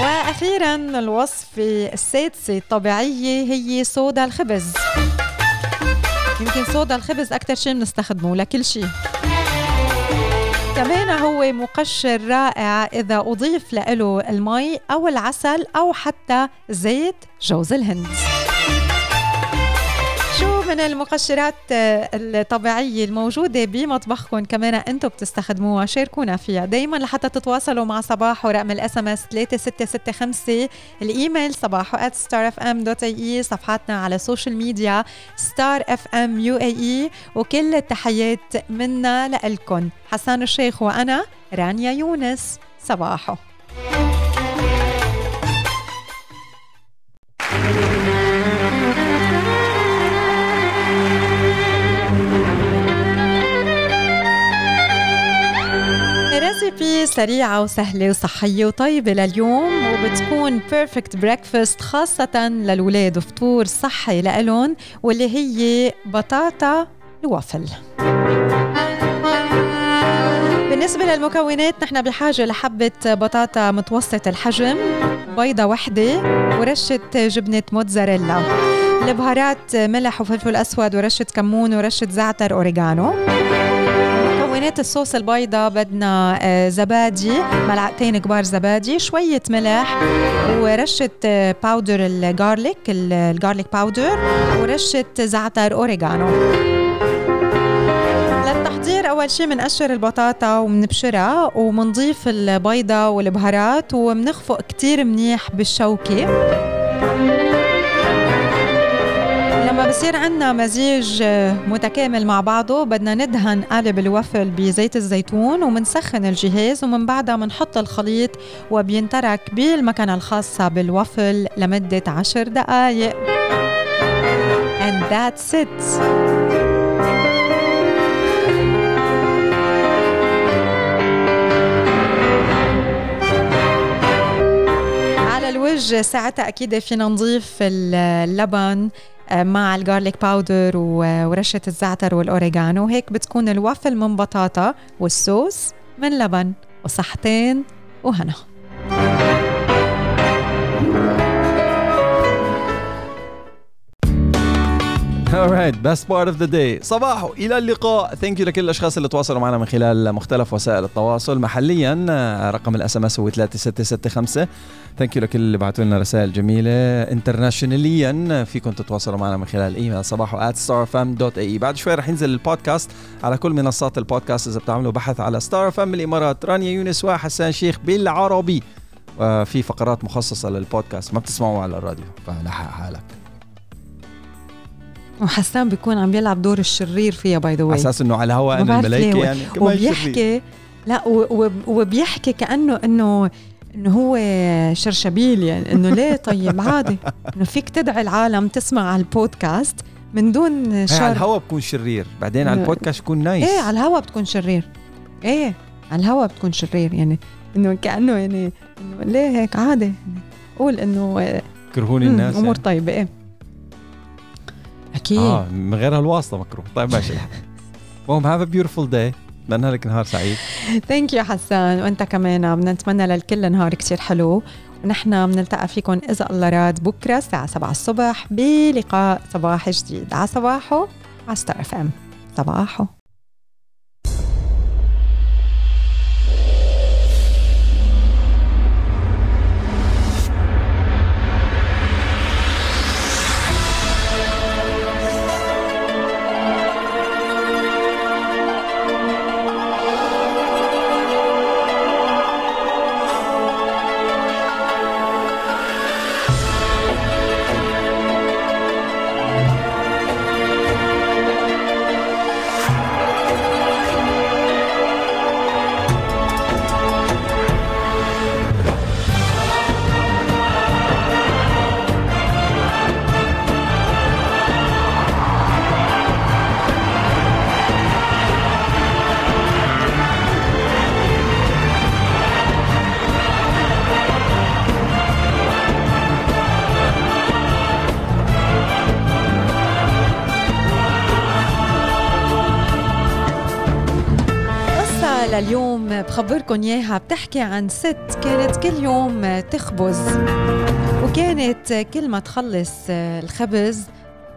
Speaker 2: وأخيرا الوصفة السادسة الطبيعية هي صودا الخبز. يمكن صودا الخبز أكثر شيء بنستخدمه لكل شيء. كمان هو مقشر رائع إذا أضيف له المي أو العسل أو حتى زيت جوز الهند. من المقشرات الطبيعية الموجودة بمطبخكم كمان أنتم بتستخدموها شاركونا فيها. دايما لحتى تتواصلوا مع صباحو رقم ال SMS 3665 الإيميل صباح starfm.ae صفحاتنا على ال social media Star FM UAE وكل التحيات منا لكم حسان الشيخ وأنا رانيا يونس صباحو recipe سريعة وسهلة وصحية وطيبة لليوم وبتكون perfect breakfast خاصة للولاد وفطور صحي لإلهم واللي هي بطاطا الوافل. بالنسبة للمكونات نحن بحاجة لحبة بطاطا متوسط الحجم بيضة وحدة ورشة جبنة موتزاريلا. البهارات ملح وفلفل أسود ورشة كمون ورشة زعتر أوريجانو مكونات الصوص البيضة بدنا آه، زبادي ملعقتين كبار زبادي شوية ملح ورشة powder ال garlic ال garlic powder ورشة زعتر أوريجانو للتحضير أول شيء بنقشر البطاطا وبنبشرها وبنضيف البيضة والبهارات وبنخفق كتير منيح بالشوكة. لما بصير عندنا مزيج متكامل مع بعضه. بدنا ندهن قالب الوفل بزيت الزيتون ومنسخن الجهاز ومن بعدها بنحط الخليط وبينترك بالمكنة الخاصة بالوفل لمدة عشر دقائق and that's it. على الوجه ساعتها أكيد فينا نضيف اللبن. آه، مع الجارليك باودر ورشة الزعتر والأوريجانو وهيك بتكون الوافل من بطاطا والصوص من لبن وصحتين وهنا.
Speaker 1: alright best part of the day. صباحو إلى اللقاء. thank you لكل الأشخاص اللي تواصلوا معنا من خلال مختلف وسائل التواصل. محليا آه، رقم ال SMS هو 3665 thank you لكل اللي بعثوا لنا رسائل جميلة. internationally فيكم تتواصلوا معنا من خلال الايميل صباحو starfm.ae بعد شوي رح ينزل البودكاست على كل منصات البودكاست. إذا بتعملوا بحث على Star FM بالامارات رانيا يونس وحسان شيخ بالعربي. وفي فقرات مخصصة للبودكاست. ما بتسمعوها على الراديو فلحق حالك
Speaker 2: وحسان بيكون عم يلعب دور الشرير فيها by the way
Speaker 1: أساس إنه على الهواء أنا الملائكه يعني.
Speaker 2: كمان وبيحكي لا وبيحكي كأنه إنه إنه هو شرشبيل يعني إنه ليه؟ طيب عادي. إنه فيك تدعي العالم تسمع على البودكاست من دون
Speaker 1: شر على الهوا بكون شرير. بعدين على البودكاست بكون nice.
Speaker 2: إيه على الهوا بتكون شرير. إيه على الهوا بتكون شرير يعني. إنه كأنه يعني إنه ليه هيك؟ عادي. قول إنه
Speaker 1: كرهوني الناس
Speaker 2: أمور يعني. طيبة إيه. أكيد.
Speaker 1: آه من غير هالواسطه مكروه. طيب ماشي. المهم have a beautiful day بتمنى لك نهار سعيد.
Speaker 2: thank you حسان. وأنت كمان. بدنا نتمنى للكل نهار كثير حلو. ونحن بنلتقى فيكم إذا الله راد بكرة الساعة 7 الصبح. بلقاء صباح جديد. على صباحو على Star FM صباحو. بخبركم إياها بتحكي عن ست كانت كل يوم تخبز وكانت كل ما تخلص الخبز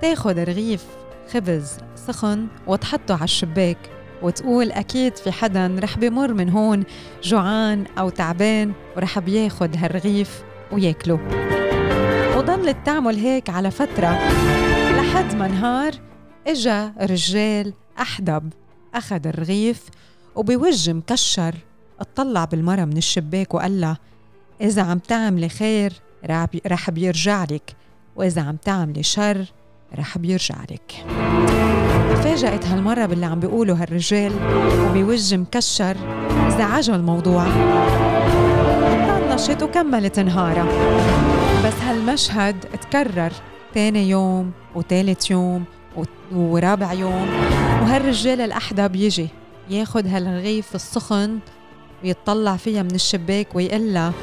Speaker 2: تاخد رغيف خبز سخن وتحطه على الشباك وتقول أكيد في حدا رح بمر من هون جوعان أو تعبان ورح بياخد هالرغيف وياكله. وظلت تعمل هيك على فترة لحد ما نهار إجا رجال أحدب أخذ الرغيف وبوجه مكشر اطلع بالمرة من الشباك وقال لها إذا عم تعملي خير رح بيرجع لك وإذا عم تعملي شر رح بيرجع لك. فاجأت هالمرة باللي عم بيقولوا هالرجال وبوجه مكشر زعجها الموضوع. طنشت وكملت نهارها. بس هالمشهد تكرر تاني يوم وتالت يوم ورابع يوم وهالرجال الأحدى بيجي ياخد هالرغيف السخن ويطلع فيها من الشباك ويقول لها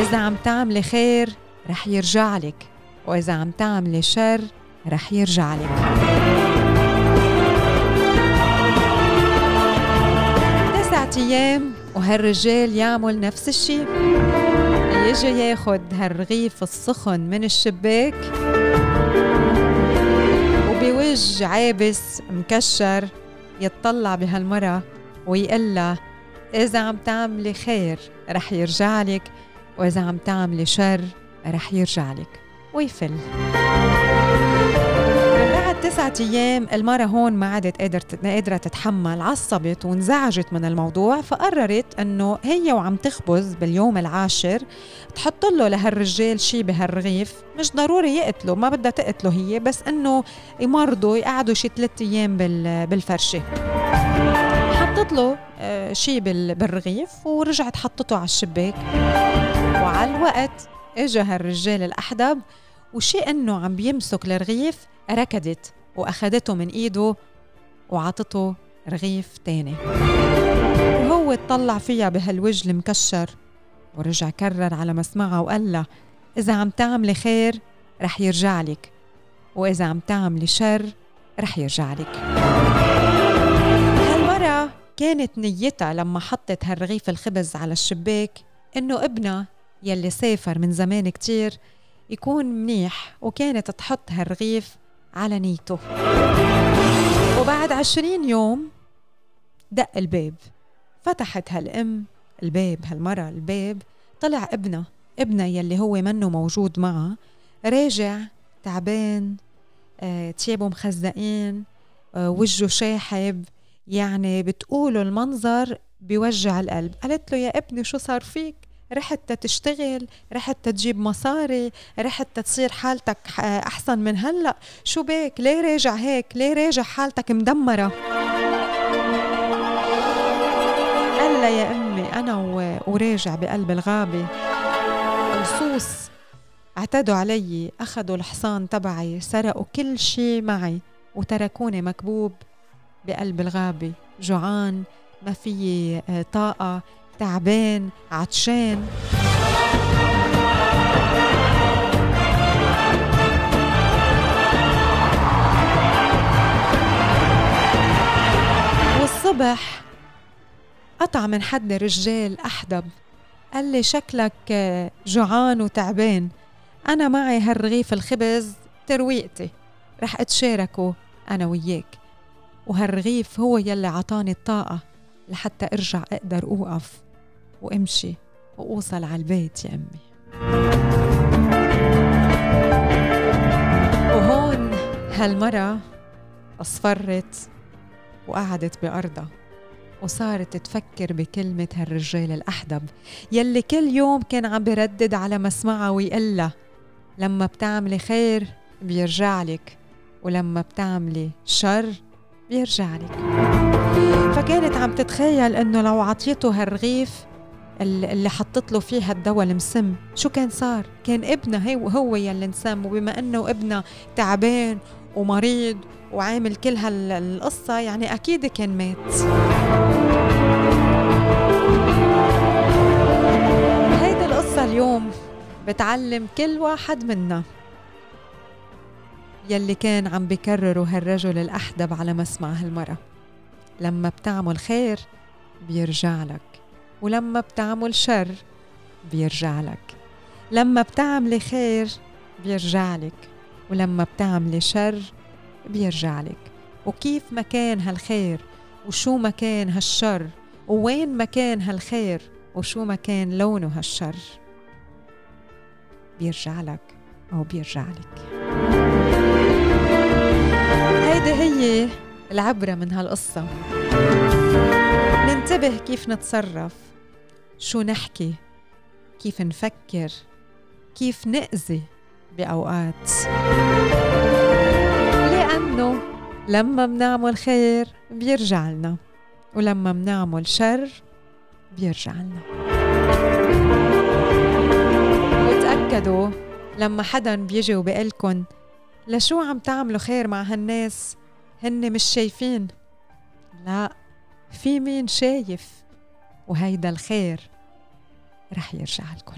Speaker 2: إذا عم تعملي خير رح يرجع لك وإذا عم تعملي شر رح يرجع لك. تسعة أيام وهالرجال يعمل نفس الشي. يجي ياخد هالرغيف السخن من الشباك وبوجه عابس مكشر يتطلع بهالمرة ويقول لها إذا عم تعملي خير رح يرجع لك وإذا عم تعملي شر رح يرجع لك. ويفل. بعد تسعة أيام المرة هون ما عادت قادرة تتحمل عصبت وانزعجت من الموضوع فقررت أنه هي وعم تخبز باليوم العاشر تحط له لهالرجال شي بهالرغيف. مش ضروري يقتله ما بدها تقتله هي بس أنه يمرضوا يقعدوا شي ثلاثة أيام بالفرشة. حطت له آه، شي بالرغيف ورجعت حطته على الشباك. وعلى الوقت اجى هالرجال الأحدب وشي إنه عم بيمسك الرغيف ركضت واخدته من إيده وعطته رغيف تاني. وهو اطلع فيها بهالوجه المكشر ورجع كرر على مسمعها وقال لها إذا عم تعملي خير رح يرجع لك وإذا عم تعملي شر رح يرجع لك. كانت نيتها لما حطت هالرغيف الخبز على الشباك إنه ابنها يلي سافر من زمان كتير يكون منيح وكانت تحط هالرغيف على نيته. وبعد عشرين يوم دق الباب فتحت هالأم الباب هالمرة الباب طلع ابنها ابنها يلي هو منه موجود معها راجع تعبان آه، تيابه مخزقين آه، وجهه شاحب يعني بتقولوا المنظر بيوجع القلب. قالت له يا ابني شو صار فيك؟ رحت تشتغل رحت تجيب مصاري رحت تصير حالتك أحسن من هلأ. شو بيك؟ ليه راجع هيك؟ ليه راجع حالتك مدمرة؟ قال يا أمي أنا وراجع بقلب الغابة. لصوص اعتدوا علي أخذوا الحصان تبعي سرقوا كل شي معي وتركوني مكبوب. بقلب الغابة. جوعان ما في آه، طاقة تعبان عطشان. والصبح قطع من حد رجال أحدب. قال لي شكلك جوعان وتعبان. أنا معي هالرغيف الخبز ترويقتي. رح أتشاركه أنا وياك. وهالرغيف هو يلي عطاني الطاقة لحتى أرجع أقدر أوقف وأمشي وأوصل على البيت يا أمي. وهون هالمرة أصفرت وقعدت بأرضها وصارت تفكر بكلمة هالرجال الأحدب يلي كل يوم كان عم بردد على مسمعها ويقلها لما بتعملي خير بيرجع لك ولما بتعملي شر بيرجع لك فكانت عم تتخيل إنه لو عطيته هالرغيف اللي حطت له فيها الدواء المسم شو كان صار؟ كان ابنها هو هو يلي انسم وبما إنه ابنها تعبان ومريض وعامل كل هالقصة يعني أكيد كان مات. هيدي القصة اليوم بتعلم كل واحد منا. يلي كان عم بكرروا هالرجل الأحدب على مسمع هالمرة لما بتعمل خير بيرجع لك ولما بتعمل شر بيرجع لك. لما بتعملي خير بيرجع لك ولما بتعملي شر بيرجع لك. وكيف مكان هالخير وشو مكان هالشر ووين مكان هالخير وشو مكان لونه هالشر بيرجع لك أو بيرجع لك. هيدي هي العبرة من هالقصة. ننتبه كيف نتصرف شو نحكي كيف نفكر كيف نأذي بأوقات. لأنه لما منعمل خير بيرجع لنا ولما منعمل شر بيرجع لنا. وتأكدوا لما حدا بيجي وبيقلكن لشو عم تعملوا خير مع هالناس؟ هن مش شايفين. لا في مين شايف؟ وهيدا الخير رح يرجع لكم